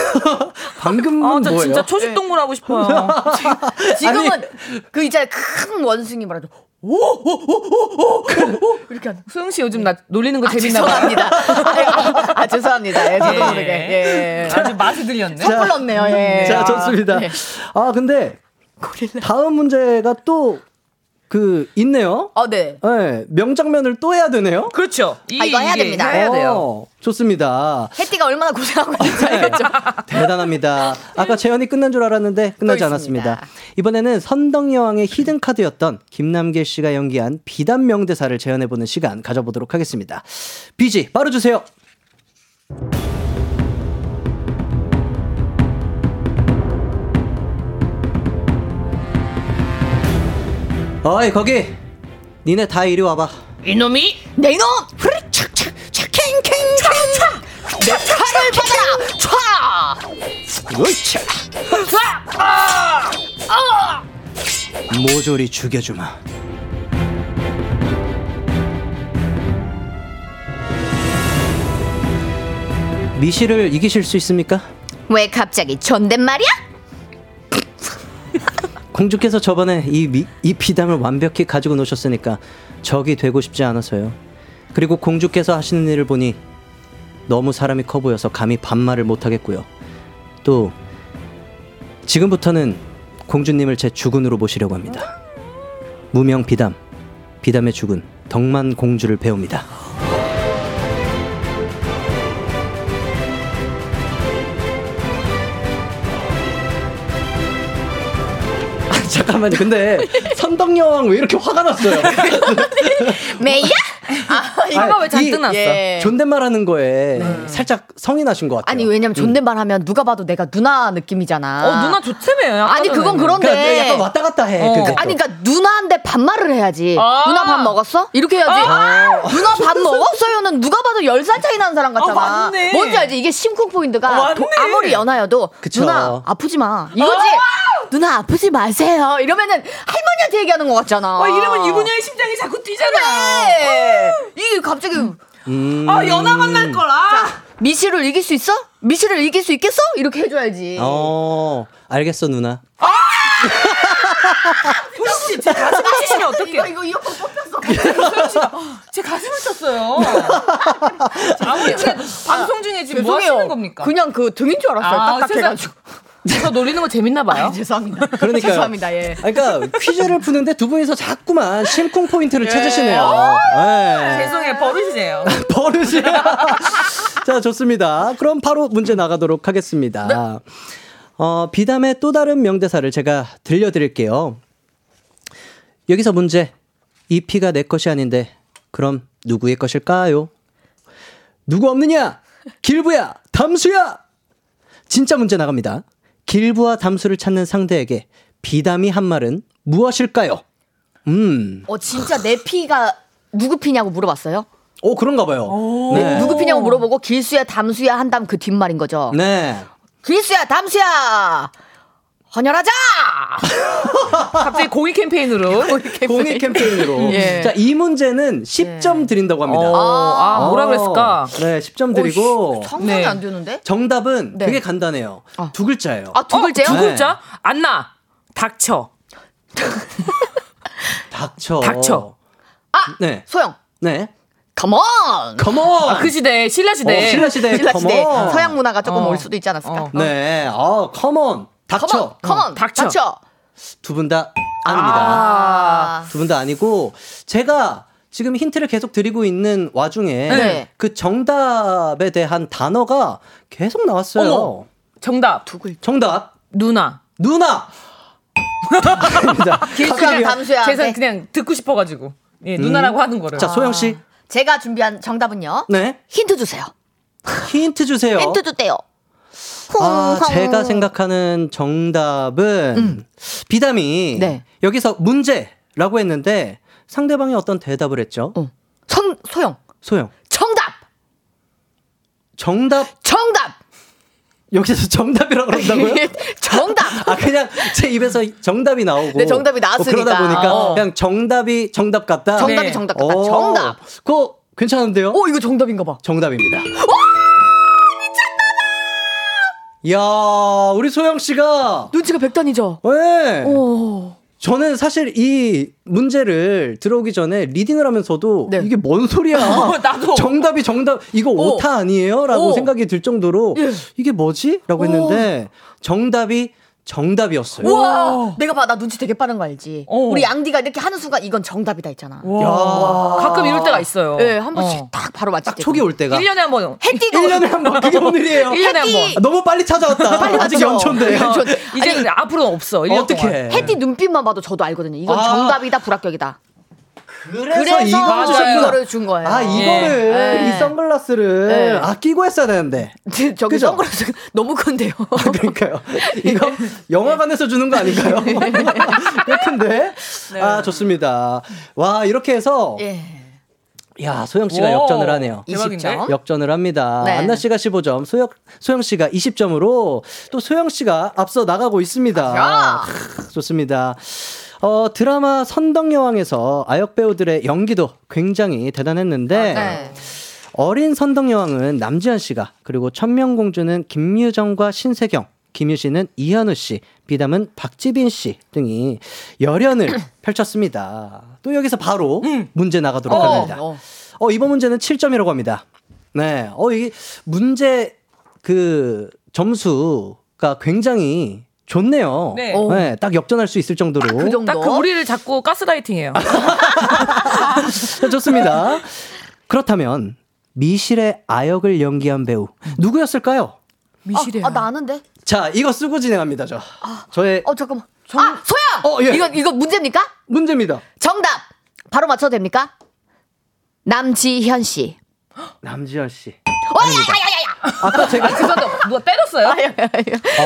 <laughs> 방금은 아, 저 뭐예요? 진짜 초식 동물 하고 싶어요. <laughs> 지금은 그 이제 큰 원숭이 말하죠. 오오오오오 이렇게 하는. 소영 씨 요즘 나 놀리는 거 아, 재밌나 봐요. 죄송합니다. 아, <laughs> 아, 죄송합니다. 예, 저도 예. 모르게. 예. 아주 맛을 들렸네. 섣불렀네요. 예. 자, 아, 좋습니다. 네. 아, 근데 다음 문제가 또 그 있네요. 어, 네. 네, 명장면을 또 해야 되네요. 그렇죠. 이, 아, 이거 해야 됩니다. 해야 돼요. 어, 좋습니다. 해띠가 얼마나 고생하고 있는지 알겠죠? <laughs> 대단합니다. 아까 재연이 끝난 줄 알았는데 끝나지 또 않았습니다. 이번에는 선덕 여왕의 히든 카드였던 김남길 씨가 연기한 비단 명대사를 재현해 보는 시간 가져보도록 하겠습니다. 비지 바로 주세요. 어이 거기 니네 다 이리 와봐 이놈이 내 이놈! 후리착착 착캥캥캥 내 팔을 받아라! 촤! 으쌰 모조리 죽여주마 미시를 이기실 수 있습니까? 왜 갑자기 존댓말이야? <laughs> 공주께서 저번에 이, 미, 이 비담을 완벽히 가지고 노셨으니까 적이 되고 싶지 않아서요. 그리고 공주께서 하시는 일을 보니 너무 사람이 커 보여서 감히 반말을 못 하겠고요. 또 지금부터는 공주님을 제 주군으로 모시려고 합니다. 무명 비담, 비담의 주군 덕만 공주를 배웁니다. 잠깐만요. 근데 <laughs> 선덕여왕 왜 이렇게 화가 났어요? <laughs> 메이야? 아, 이거가 왜 잔뜩 이- 났어? 예. 존댓말 하는 거에 살짝 성이 나신 것 같아요. 아니 왜냐면 존댓말 하면 누가 봐도 내가 누나 느낌이잖아. 어 누나 좋다며요. 아까 아니 그건. 그런데 그러니까 약간 왔다 갔다 해. 어. 아니 그러니까 누나한테 반말을 해야지. 아. 누나 밥 먹었어? 이렇게 해야지. 누나 밥 <laughs> 먹었어요는 누가 봐도 10살 차이 나는 사람 같잖아. 아, 맞네. 뭔지 알지? 이게 심쿵 포인트가 어. 도- 아무리 연하여도 그쵸. 누나 아프지 마. 이거지. 누나 아프지 마세요. 이러면은 할머니한테 얘기하는 것 같잖아. 어, 이러면 유부녀의 심장이 자꾸 뛰잖아. 네. 이게 갑자기 음. 아 연하 만날 거라. 미시를 이길 수 있어? 미시를 이길 수 있겠어? 이렇게 해줘야지. 어, 알겠어 누나. <laughs> 혹시 제 가슴 치시면 어떡해요? 이거 이거 이어폰 뽑혔어. <laughs> 제 가슴을 쳤어요. <laughs> 아무리 그래도 방송 중에 지금 뭐 하시는 겁니까? 그냥 그 등인 줄 알았어요. 아, 딱딱해가지고. 저 놀리는 거 재밌나 봐요. <laughs> 죄송합니다. <laughs> 그러니까요. 죄송합니다. 예. 그러니까 퀴즈를 푸는데 두 분이서 자꾸만 심쿵 포인트를 찾으시네요. 예. 죄송해요. 버릇이세요. <laughs> 버릇이야. 자, 좋습니다. 그럼 바로 문제 나가도록 하겠습니다. 어, 비담의 또 다른 명대사를 제가 들려드릴게요. 여기서 문제. 이 피가 내 것이 아닌데, 그럼 누구의 것일까요? 누구 없느냐? 길부야! 담수야! 진짜 문제 나갑니다. 길부와 담수를 찾는 상대에게 비담이 한 말은 무엇일까요? 음, 어 진짜 내 피가 누구 피냐고 물어봤어요? 오, 그런가 봐요. 네. 누구 피냐고 물어보고 길수야 담수야 한 다음 그 뒷말인 거죠. 네. 길수야 담수야 헌혈하자. <laughs> 갑자기 공익 캠페인으로. <laughs> 공익 캠페인으로. 예. 자, 이 문제는 10점 드린다고 합니다. 어, 아, 뭐라 그랬을까? 네, 10점 드리고 상상이 네. 안 되는데? 정답은 네. 되게 간단해요. 두 글자예요. 아 두 글자요? 두 네. 글자? 안나. 닥쳐. <laughs> 닥쳐. 닥쳐. 아 네. 소영. 네. Come on. Come on. 아, 그 시대, 신라 시대. 어, 신라 시대 신라 시대 come on. 서양 문화가 조금 어. 올 수도 있지 않았을까? 어. 네. 아, come on. 닥쳐. Come on. 컴온. 닥쳐. 닥쳐. 두 분 다 아닙니다. 아. 두분 다 아니고 제가 지금 힌트를 계속 드리고 있는 와중에 네. 그 정답에 대한 단어가 계속 나왔어요. 어머. 정답. 정답. 누나. 누나. <laughs> 길수야 담수야. 제가 네. 그냥 듣고 싶어가지고. 예, 누나라고 하는 거를. 자, 소영 씨. 제가 준비한 정답은요. 네. 힌트 주세요. 힌트 주세요. 힌트 주세요. 아. 제가 생각하는 정답은 비담이 네. 여기서 문제라고 했는데 상대방이 어떤 대답을 했죠? 어. 성 소영. 소영. 정답. 정답 정답. 여기서 정답이라고 그런다고요? <laughs> 정답. 아 그냥 제 입에서 정답이 나오고 네, 정답이 나왔으니까. 뭐 그러다 보니까 어. 그냥 정답이 정답 같다. 정답이 네. 정답 같다. 오, 정답. 그거 괜찮은데요? 오 이거 정답인가 봐. 정답입니다. 야, 우리 소영 씨가 눈치가 백단이죠. 네. 오. 저는 사실 이 문제를 들어오기 전에 리딩을 하면서도 네. 이게 뭔 소리야? <laughs> 나도. 정답이 정답 이거 오. 오타 아니에요? 라고 오. 생각이 들 정도로 예. 이게 뭐지? 라고 했는데 정답이 정답이었어요. 우와. 내가 봐, 나 눈치 되게 빠른 거 알지? 어. 우리 양디가 이렇게 하는 순간 이건 정답이다 했잖아. 야. 가끔 이럴 때가 있어요. 네, 한 번씩 어. 딱 바로 맞힐 딱 때. 촉이 올 때가 1년에 한 번. 해띠도 1년에 한 번 그게 오늘이에요. 1년에 한 번. 아, 너무 빨리 찾아왔다. 아직 맞죠? 연초인데. <laughs> 연초. 이제 는 앞으로는 없어. 1년 어떻게? 해띠 눈빛만 봐도 저도 알거든요. 이건 아. 정답이다, 불합격이다. 그래서, 그래서 이거 맞아요. 주셨구나. 이거를 준 거예요. 아 이거를 예. 이 선글라스를 네. 아 끼고 했어야 되는데. <laughs> 저기 그죠? 선글라스 <laughs> 너무 큰데요. 아, 그러니까요. <laughs> 이거 영화관에서 주는 거 아닌가요? 꽤 큰데. 아 좋습니다. 와 이렇게 해서 예. 야 소영 씨가 오, 역전을 하네요. 대박인데? 20점. 역전을 합니다. 네. 안나 씨가 15점, 소영, 소영 씨가 20점으로 또 소영 씨가 앞서 나가고 있습니다. 야. 크, 좋습니다. 어, 드라마 선덕여왕에서 아역 배우들의 연기도 굉장히 대단했는데 네. 어린 선덕여왕은 남지현 씨가 그리고 천명공주는 김유정과 신세경 김유 씨는 이현우 씨, 비담은 박지빈 씨 등이 열연을 <clears throat> 펼쳤습니다. 또 여기서 바로 문제 나가도록 어, 합니다. 어. 어, 이번 문제는 7점이라고 합니다. 네. 어, 이게 문제 그 점수가 굉장히 좋네요. 네. 오. 네, 딱 역전할 수 있을 정도로. 그 정도. 딱 그 우리를 자꾸 가스라이팅해요. 자, <laughs> 좋습니다. 그렇다면 미실의 아역을 연기한 배우 누구였을까요? 미실이야. 아, 나 아는데. 자, 이거 쓰고 진행합니다, 저. 저의 어 잠깐만. 아 소야. 어, 예. 이거 이거 문제입니까? 문제입니다. 정답. 바로 맞춰도 됩니까? 남지현 씨. <gasps> 남지현 씨. 어, 야야야야야. 아까 제가 누가 때렸어요?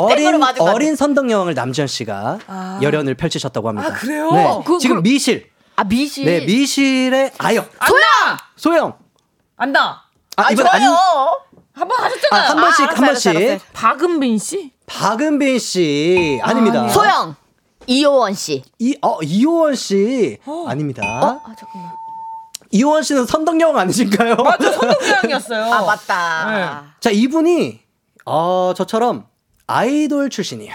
어린 맞은 거 어린 선덕 여왕을 남지현 씨가 열연을 펼치셨다고 합니다. 아, 그래요? 네. 그- 지금 그- 미실. 아 미시. 네, 미실의 아역. 소영! 소영. 안다. 아, 이번 안 한번 아, 하셨잖아요. 한 번씩 알았어요, 한 번씩. 알았어요, 알았어요. 박은빈 씨? 박은빈 씨 아닙니다. 소영. 이효원 씨. 이, 어, 이호원 씨 아닙니다. 아 잠깐만. 이호원 씨는 선덕여왕 아니신가요? 맞아, 선동여왕이었어요. 아 맞다. 자, 이분이 어, 저처럼 아이돌 출신이에요.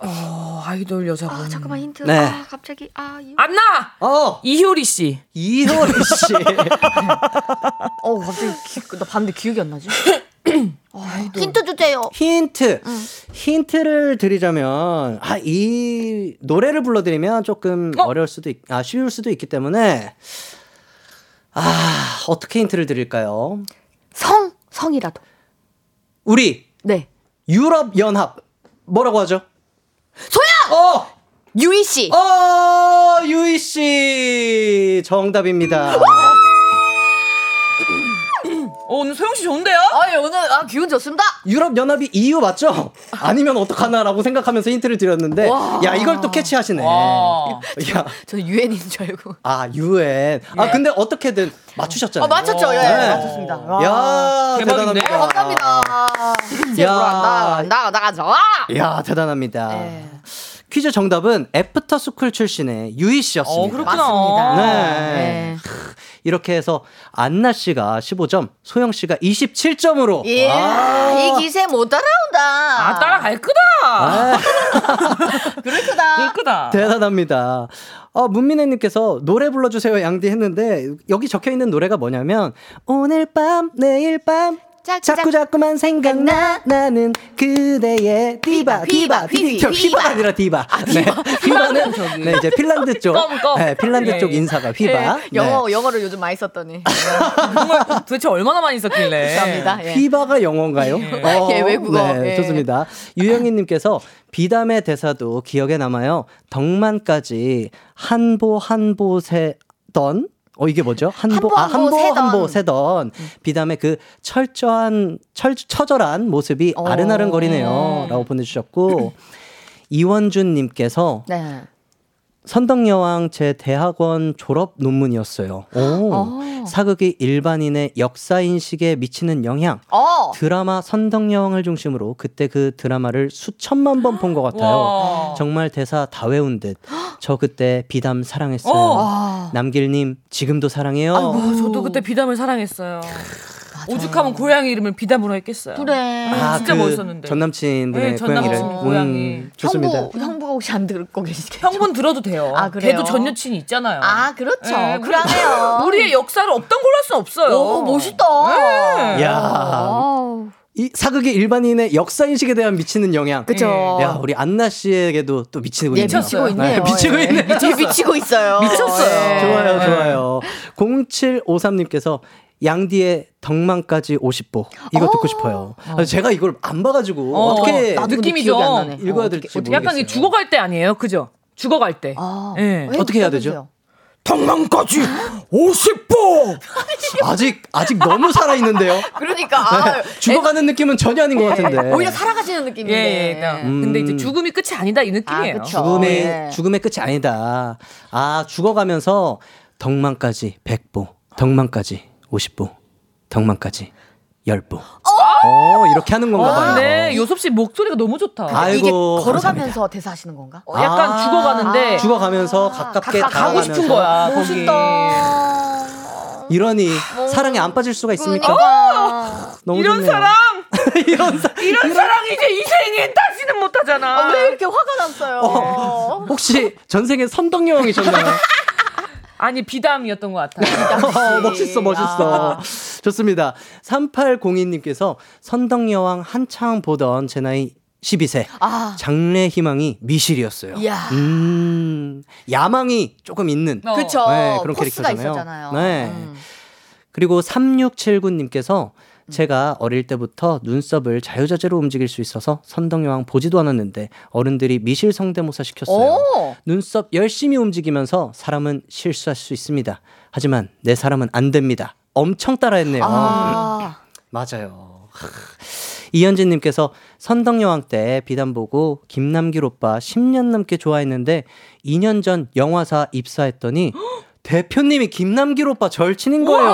어, 아이돌 여자분. 아 잠깐만 힌트. 네. 아 갑자기 아 이... 안나! 어, 이효리 씨. 이효리 씨. <laughs> 어 갑자기 기, 나 봤는데 기억이 안 나지? <clears throat> 아, 힌트 주세요. 힌트. 힌트를 드리자면 아, 이 노래를 불러 드리면 조금 어? 려울 수도 있, 아, 쉬울 수도 있기 때문에 아, 어떻게 힌트를 드릴까요? 성 성이라도. 우리 네. 유럽 연합 뭐라고 하죠? 소영. 어! 유희 씨. 어, 유희 씨 정답입니다. 어, 오늘 소영 씨 좋은데요? 아니 오늘 아 기운 좋습니다. 유럽 연합이 EU 맞죠? <laughs> 아니면 어떡하나라고 생각하면서 힌트를 드렸는데 와. 야, 이걸 또 캐치하시네. 와. 야, 저는 유엔인 줄 알고. 아, UN. 아, 근데 어떻게든 맞추셨잖아요. 아 맞췄죠. 예, 네. 맞췄습니다. 와. 야, 대박인데? 대단합니다. 감사합니다. 이제 야. 뭐란다. 나 나가자. 야, 대단합니다. 네. 퀴즈 정답은 애프터 스쿨 출신의 유이 씨였습니다. 어, 그렇구나. 맞습니다. 네. 네. 이렇게 해서 안나 씨가 15점, 소영 씨가 27점으로. 예, 이 기세 못 따라온다. 아, 따라갈 거다. <laughs> 그럴 거다. 그럴 거다. 대단합니다. 어, 문민혜님께서 노래 불러주세요, 양디 했는데, 여기 적혀 있는 노래가 뭐냐면, 오늘 밤, 내일 밤, 짝, 자꾸 짝. 자꾸만 생각나 나는 그대의 디바 디바 휘바, 휘, 저 휘바. 아니라 디바 네 휘바는 <laughs> 네 이제 핀란드 쪽. 네, 핀란드 예, 쪽 예. 인사가 휘바 네. 영어 영어를 요즘 많이 썼더니. <laughs> 도대체 얼마나 많이 썼길래. 감사합니다. 예. 휘바가 영어인가요? 어, 예, 외국어. 네, 예. 좋습니다. 유영희님께서 비담의 대사도 기억에 남아요. 덕만까지 한보 한보 세던 어 이게 뭐죠? 한보 한보, 아 한보 세던. 한보 세던 비담의 그 철저한 철 처절한 모습이 어. 아른아른거리네요라고 보내주셨고 <clears throat> 이원준 님께서 네. 선덕여왕 제 대학원 졸업 논문이었어요. 오. 어. 사극이 일반인의 역사 인식에 미치는 영향. 어. 드라마 선덕여왕을 중심으로 그때 그 드라마를 수천만 번 본 것 같아요. 와. 정말 대사 다 외운 듯. 저 그때 비담 사랑했어요. 어. 아. 남길님 지금도 사랑해요. 아, 저도 그때 비담을 사랑했어요. 오죽하면 고양이 이름을 비담으로 했겠어요. 그래. 아, 진짜 멋있었는데. 전 남친분의 네, 전 고양이를. 남친 고양이. 좋습니다. 형부 형부가 혹시 안 듣고 계시겠죠? 형분 들어도 돼요. 아, 그래요? 걔도 전 여친이 있잖아요. 아 그렇죠. 네, 그러네요. <laughs> 우리의 역사를 없던 걸로 할 수는 없어요. 오 멋있다. 네. 야, 아우. 이 사극이 일반인의 역사 인식에 대한 미치는 영향. 그쵸. 야, 우리 안나 씨에게도 또 미치고 예, 있네요. 미치고 있네요. 미치고 예. 있네. 미치, 미치고 있어요. 미쳤어요. 예. 좋아요, 네. 좋아요. 0753님께서 양디의 덕만까지 50보 이거 어. 듣고 싶어요. 아, 제가 이걸 안 봐가지고 어, 어, 떻게 나도 근데 느낌이죠. 기억이 안 나네. 읽어야 어, 될지 어떻게- 모르겠어요. 약간 죽어갈 때 아니에요, 그죠? 죽어갈 때. 아, 예. 왜? 어떻게 해야. 되죠? 덕망까지 50보! <laughs> 아직 아직 너무 살아 있는데요. 그러니까 아, 죽어가는 느낌은 전혀 아닌 것 같은데. 오히려 살아가시는 예, 느낌인데. 예. 음. 근데 이제 죽음이 끝이 아니다 이 느낌이에요. 아. 죽음의 예. 죽음의 끝이 아니다. 아 죽어가면서 덕망까지 100보, 덕망까지 50보, 덕망까지 10보. 어 이렇게 하는 건가 봐요. 네, 요섭 씨 목소리가 너무 좋다. 아이고, 이게 걸어가면서 감사합니다. 대사하시는 건가? 어, 약간 아, 죽어가는데 죽어가면서 가깝게 가, 가고 싶은 다가가면서 거야. 거기. 멋있다. 이러니 사랑에 안 빠질 수가 있습니까? 그러니까. 너무 이런 좋네요. 사랑, <laughs> 이런 사 이런 사랑 이제 이 생엔 다시는 못하잖아. 아, 왜 이렇게 화가 났어요? 혹시 전생에 선덕여왕이셨나요? <laughs> 아니 비담이었던 것 같아요. <laughs> 어, 멋있어, 멋있어. 좋습니다. 3802님께서 선덕여왕 한창 보던 제 나이 12세. 아. 장래 희망이 미실이었어요. 이야. 음, 야망이 조금 있는. 어. 그쵸. 네, 그런 포스가 캐릭터잖아요. 있었잖아요. 네. 음. 그리고 3679님께서 제가 어릴 때부터 눈썹을 자유자재로 움직일 수 있어서 선덕여왕 보지도 않았는데 어른들이 미실 성대모사 시켰어요. 오. 눈썹 열심히 움직이면서 사람은 실수할 수 있습니다. 하지만 내 사람은 안 됩니다. 엄청 따라했네요. 아. 맞아요. 하. 이현진님께서 선덕여왕 때 비담 보고 김남길 오빠 10년 넘게 좋아했는데 2년 전 영화사 입사했더니 <gasps> 대표님이 김남길 오빠 절친인 거예요.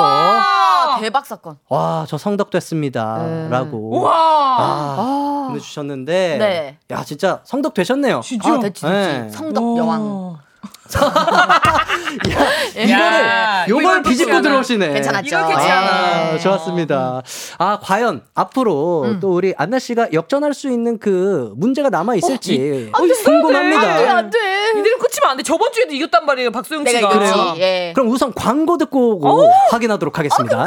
아, 대박 사건. 와, 저 성덕 됐습니다. 네. 라고. 와, 아, 아. 보내주셨는데. 네. 야, 진짜 성덕 되셨네요. 진짜. 아, 됐지, 됐지. 네. 성덕 여왕. <laughs> 야, 이거를, 요걸 이걸 비집고. 들어오시네. 괜찮았죠. 이거 괜찮아. 아, 네. 좋았습니다. 아, 과연 앞으로 음. 또 우리 안나 씨가 역전할 수 있는 그 문제가 남아 있을지 안 돼, 궁금합니다. 안 돼, 안 돼. 이대로 끝이면 안 돼. 저번 주에도 이겼단 말이에요, 박소영 씨가. 그래요? 예. 그럼 우선 광고 듣고 오고 확인하도록 하겠습니다.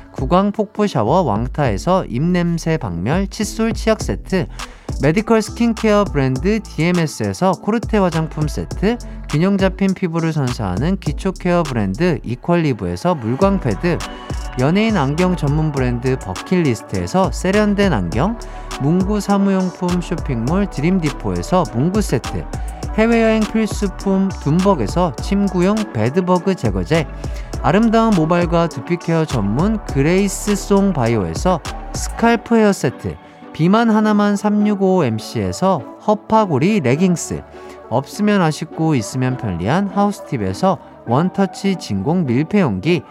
구강 폭포 샤워 왕타에서 입냄새 박멸 칫솔 치약 세트, 메디컬 스킨케어 브랜드 DMS에서 코르테 화장품 세트, 균형 잡힌 피부를 선사하는 기초 케어 브랜드 이퀄리브에서 물광 패드, 연예인 안경 전문 브랜드 버킷리스트에서 세련된 안경, 문구 사무용품 쇼핑몰 드림디포에서 문구 세트, 해외여행 필수품 둠벅에서 침구용 bedbug 제거제, 아름다운 모발과 두피케어 전문 그레이스 송 바이오에서 scalp hair 세트, 비만 하나만 365MC에서 허파고리 레깅스, 없으면 아쉽고 있으면 편리한 하우스팁에서 원터치 진공 밀폐용기,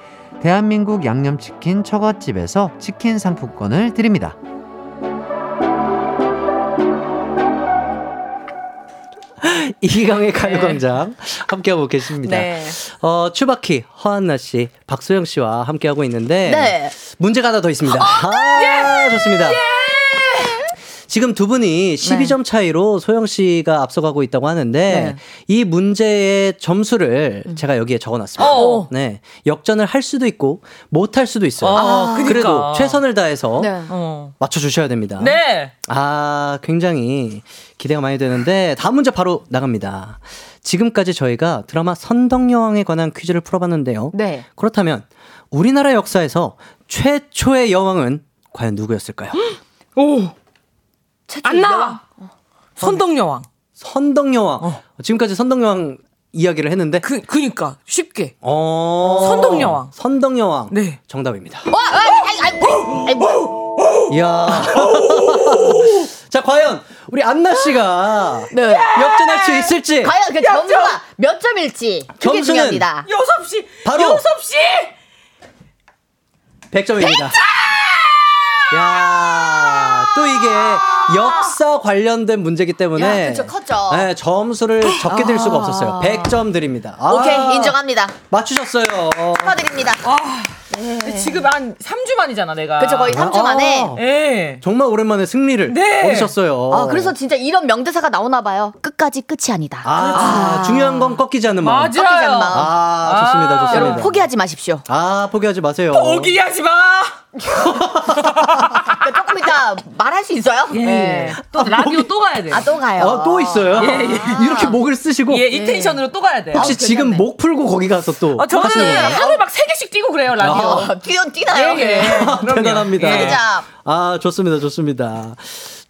대한민국 양념치킨 처갓집에서 치킨 상품권을 드립니다. <laughs> 이기광의 가요광장 함께하고 계십니다. 네. 어, 추바키, 허한나 씨, 박소영 씨와 함께하고 있는데 네. 문제가 하나 더 있습니다. 아, 좋습니다. 지금 두 분이 12점 차이로 소영 씨가 앞서가고 있다고 하는데 네. 이 문제의 점수를 제가 여기에 적어놨습니다. 어. 네, 역전을 할 수도 있고 못 할 수도 있어요. 아, 그러니까. 그래도 최선을 다해서 네. 어. 맞춰주셔야 됩니다. 네. 아, 굉장히 기대가 많이 되는데 다음 문제 바로 나갑니다. 지금까지 저희가 드라마 선덕여왕에 관한 퀴즈를 풀어봤는데요. 네. 그렇다면 우리나라 역사에서 최초의 여왕은 과연 누구였을까요? 오. 안나. 선덕여왕. 선덕여왕. 지금까지 선덕여왕 이야기를 했는데 그 그니까 쉽게. 어... 선덕여왕. 선덕여왕. 네. 정답입니다. 와, 아이, 아이, 아이. 이야. <laughs> 자, 과연 우리 안나 씨가 네. 역전할 수 있을지. 과연 그 점수가 몇 점일지 그게 중요합니다. 여섭 씨. 바로- 여섭 씨. 100점입니다. 야, 또 이게 역사 관련된 문제기 때문에 야, 그쵸, 컸죠. 네, 점수를 적게 드릴 수가 없었어요. <gasps> 100점 드립니다. 아, 오케이 인정합니다. 맞추셨어요. 축하드립니다. 지금 한 3주 만이잖아, 내가. 그쵸 거의 3주 아. 만에. 예. 정말 오랜만에 승리를 네. 얻으셨어요. 아 그래서 진짜 이런 명대사가 나오나 봐요. 끝까지 끝이 아니다. 아, 중요한 건 꺾이지 않는 마음. 맞아요. 꺾이지 않는 마음. 아, 좋습니다, 좋습니다. 여러분 포기하지 마십시오. 아, 포기하지 마세요. 포기하지 마! 그러니까 조금 이따 말할 수 있어요? 예. 또 라디오 또 가야 돼. 아또 가요. 아, 또 있어요? 예, 예. 이렇게 목을 쓰시고 예, 이 텐션으로 또 가야 돼. 혹시 지금 목 풀고 거기 가서 또 아, 저는? 하루에 막세 개씩 뛰고 그래요, 라디오. 어, 뛰어 뛰나요? 예, 예. <laughs> 대단합니다. 예. 아, 좋습니다, 좋습니다.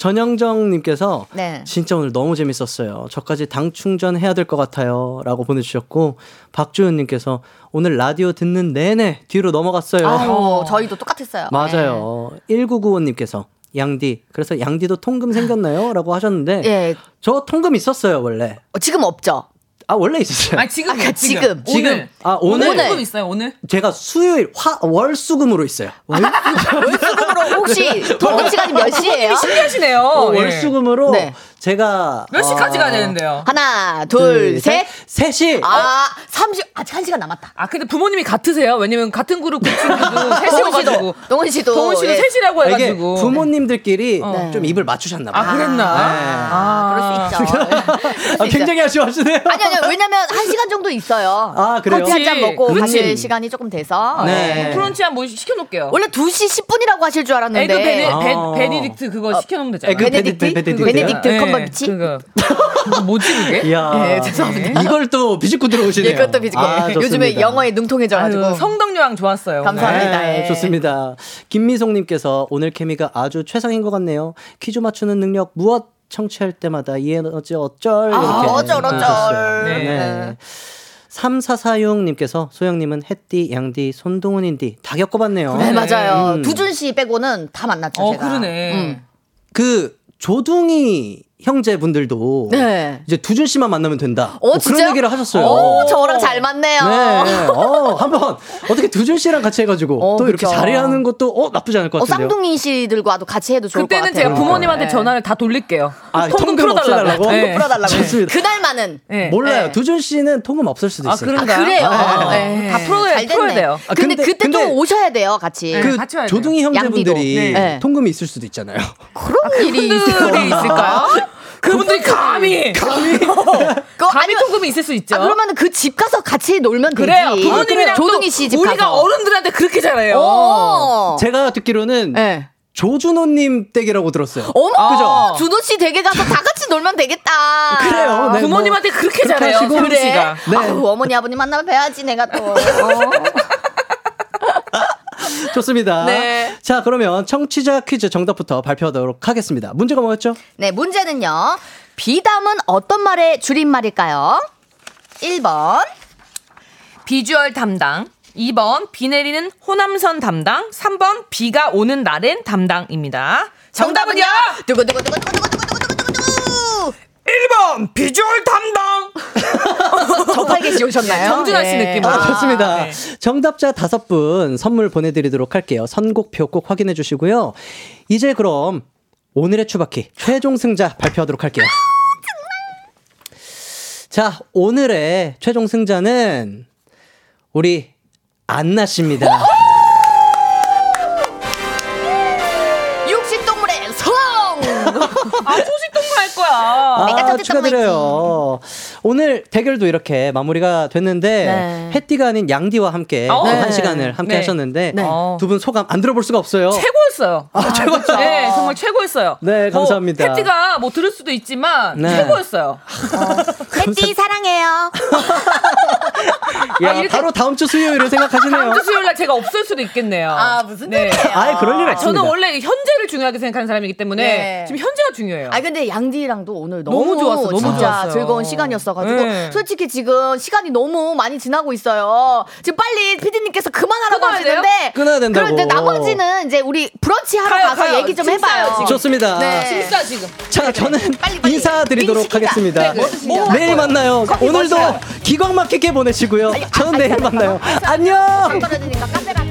전영정님께서 네. 진짜 오늘 너무 재밌었어요. 저까지 당 충전해야 될 것 같아요. 라고 보내주셨고, 박주현님께서 오늘 라디오 듣는 내내 뒤로 넘어갔어요. 아유, <laughs> 저희도 똑같았어요. 맞아요. 1995님께서 양디, 그래서 양디도 통금 생겼나요? 라고 하셨는데, 네. 예. 저 통금 있었어요, 원래. 어, 지금 없죠. 아, 원래 있었어요. 아, 지금. 아, 지금. 지금. 아, 오늘. 오늘. 조금 있어요, 오늘. 제가 수요일, 화, 월수금으로 있어요. 월수금으로 혹시 <laughs> 통금 시간이 몇 시예요? 신기하시네요. 어, 예. 월수금으로 네. 제가 몇 시까지 어, 가야 되는데요? 하나, 둘, 셋. 셋이 아, 30, 아직 한 시간 남았다. 아, 근데 부모님이 같으세요. 왜냐면 같은 그룹 그 씨도, 셋이어가지고. 동훈 씨도. 동훈 씨도 예. 셋이라고 아, 해가지고. 부모님들끼리 어. 좀 입을 맞추셨나 봐요. 아, 그랬나? 아, 그럴 수 있죠. 수 아. 굉장히 아쉬워하시네요. 아니, 아니, 왜냐면 한 시간 정도 있어요. 아, 그래요? 커피 한 잔 먹고. 가실 시간이 조금 돼서. 네. 브런치 한뭐 시켜놓을게요. 원래 2시 10분이라고 하실 줄 알았는데. 에그 베네, 베, 아. 베네딕트 그거 시켜놓으면 되잖아요. 에그 베네딕트? 베네- 베네딕트요? 베네딕트 네, 컴버비치? 그거. 그거 뭐지 그게? <laughs> 예, 죄송합니다. 이걸 또 비집고 들어오시네요. 예, 그것도 비지고. 아, 좋습니다. 요즘에 영어에 능통해져가지고. 아유, 성덕여왕 좋았어요. 감사합니다. 네, 예. 좋습니다. 김미송님께서 오늘 케미가 아주 최상인 것 같네요. 퀴즈 맞추는 능력 무엇 청취할 때마다 이 에너지 어쩔 이렇게 아, 어쩔, 어쩔. 네. 네. 3446님께서 소영님은 햇띠, 양띠, 손동훈인디 다 겪어봤네요. 네, 맞아요. 음. 두준 씨 빼고는 다 만났죠, 어, 제가. 그러네. 음. 그 조둥이 형제분들도 네. 이제 두준 씨만 만나면 된다. 어, 뭐? 그런 얘기를 하셨어요. 오, 저랑 잘 맞네요. 네. 어, 한번 어떻게 두준 씨랑 같이 해가지고 어, 또 이렇게 그쵸. 자리하는 것도 어 나쁘지 않을 것 어, 같은데요. 쌍둥이 씨들과도 같이 해도 좋을 것 같아요. 그때는 제가 부모님한테 네. 전화를 다 돌릴게요. 아, 통금 통금 풀어달라고. 없애달라고? 네. 풀어달라고. 좋습니다. 그날만은. 네. 몰라요. 네. 두준 씨는 통금 없을 수도 아, 있어요. 그런가요? 아, 그래요? 아, 네. 다 풀어야, 잘 풀어야. 돼요. 아, 근데, 근데- 그때 또 근데- 오셔야 돼요, 같이. 네. 그 같이. 조둥이 형제분들이. 통금이 있을 수도 있잖아요. 그런 일이 있을 그분들이 있을까요? 그분들이 감히 감히 거 <laughs> 감히 아니면 통금이 있을 수 있죠. 아, 그러면은 그 집 가서 같이 놀면 그래요. 되지. 부모님이랑 조동희 또씨집 우리가 가서. 어른들한테 그렇게 잘해요. 오. 제가 듣기로는 네. 조준호님 댁이라고 들었어요. 어머, 그죠? 준호 씨 댁에 가서 다 같이 놀면 되겠다. 그래요. 네, 부모님한테 그렇게 그렇게 잘해요. 그래. 씨가. 네. 아유, 어머니 아버님 만나면 뵈야지 내가 또. 어. 좋습니다. 네. 자, 그러면 청취자 퀴즈 정답부터 발표하도록 하겠습니다. 문제가 뭐였죠? 네, 문제는요. 비담은 어떤 말의 줄임말일까요? 1번. 비주얼 담당. 2번. 비 내리는 호남선 담당. 3번. 비가 오는 날엔 담당입니다. 정답은요? 두구두구두구두구두구. 1번 비주얼 담당. 저팔계 씨 오셨나요? 정준하 씨 네. 느낌으로. 아, 좋습니다. 네. 정답자 다섯 분 선물 보내드리도록 할게요. 선곡표 꼭 확인해 주시고요. 이제 그럼 오늘의 추바키 최종 승자 발표하도록 할게요. 자, 오늘의 최종 승자는 우리 안나 씨입니다. 육식동물의 성! <laughs> 아, 할 거야. 아, 축하드려요. 오늘 대결도 이렇게 마무리가 됐는데 네. 해띠가 아닌 양디와 함께 어. 한 네. 시간을 함께 네. 하셨는데 네. 두분 소감 안 들어볼 수가 없어요. 최고였어요. 아, 최고죠. 네, 정말 최고였어요. 네, 감사합니다. 뭐, 패티가 뭐 들을 수도 있지만 네. 최고였어요. 혜띠 사랑해요. 야, 이렇게- 바로 다음 주 수요일을 생각하시네요. 다음 주 수요일 날 제가 없을 수도 있겠네요. 아, 무슨 네. 아예 그럴 일 없습니다. 저는 원래 현재를 중요하게 생각하는 사람이기 때문에 네. 지금 현재가 중요해요. 아 근데 양디랑도 오늘 너무, 너무 좋았어, 너무 진짜 좋았어요. 즐거운 시간이었어 가지고 네. 솔직히 지금 시간이 너무 많이 지나고 있어요. 지금 빨리 피디님께서 그만하라고 하시는데 끊어야 된다고. 그런데 나머지는 이제 우리 브런치 하러 가요, 가서 가요. 얘기 좀 해봐요. 지금. 좋습니다. 네. 진짜 지금. 자, 저는 빨리, 빨리. 인사드리도록. 하겠습니다. 그래. 뭐 내일? 만나요. 오늘도. 기광 막히게 보내시고요. 아니, 저는 아니, 내일 아니, 만나요. 아니, 안녕! 떨어지니까 카페 가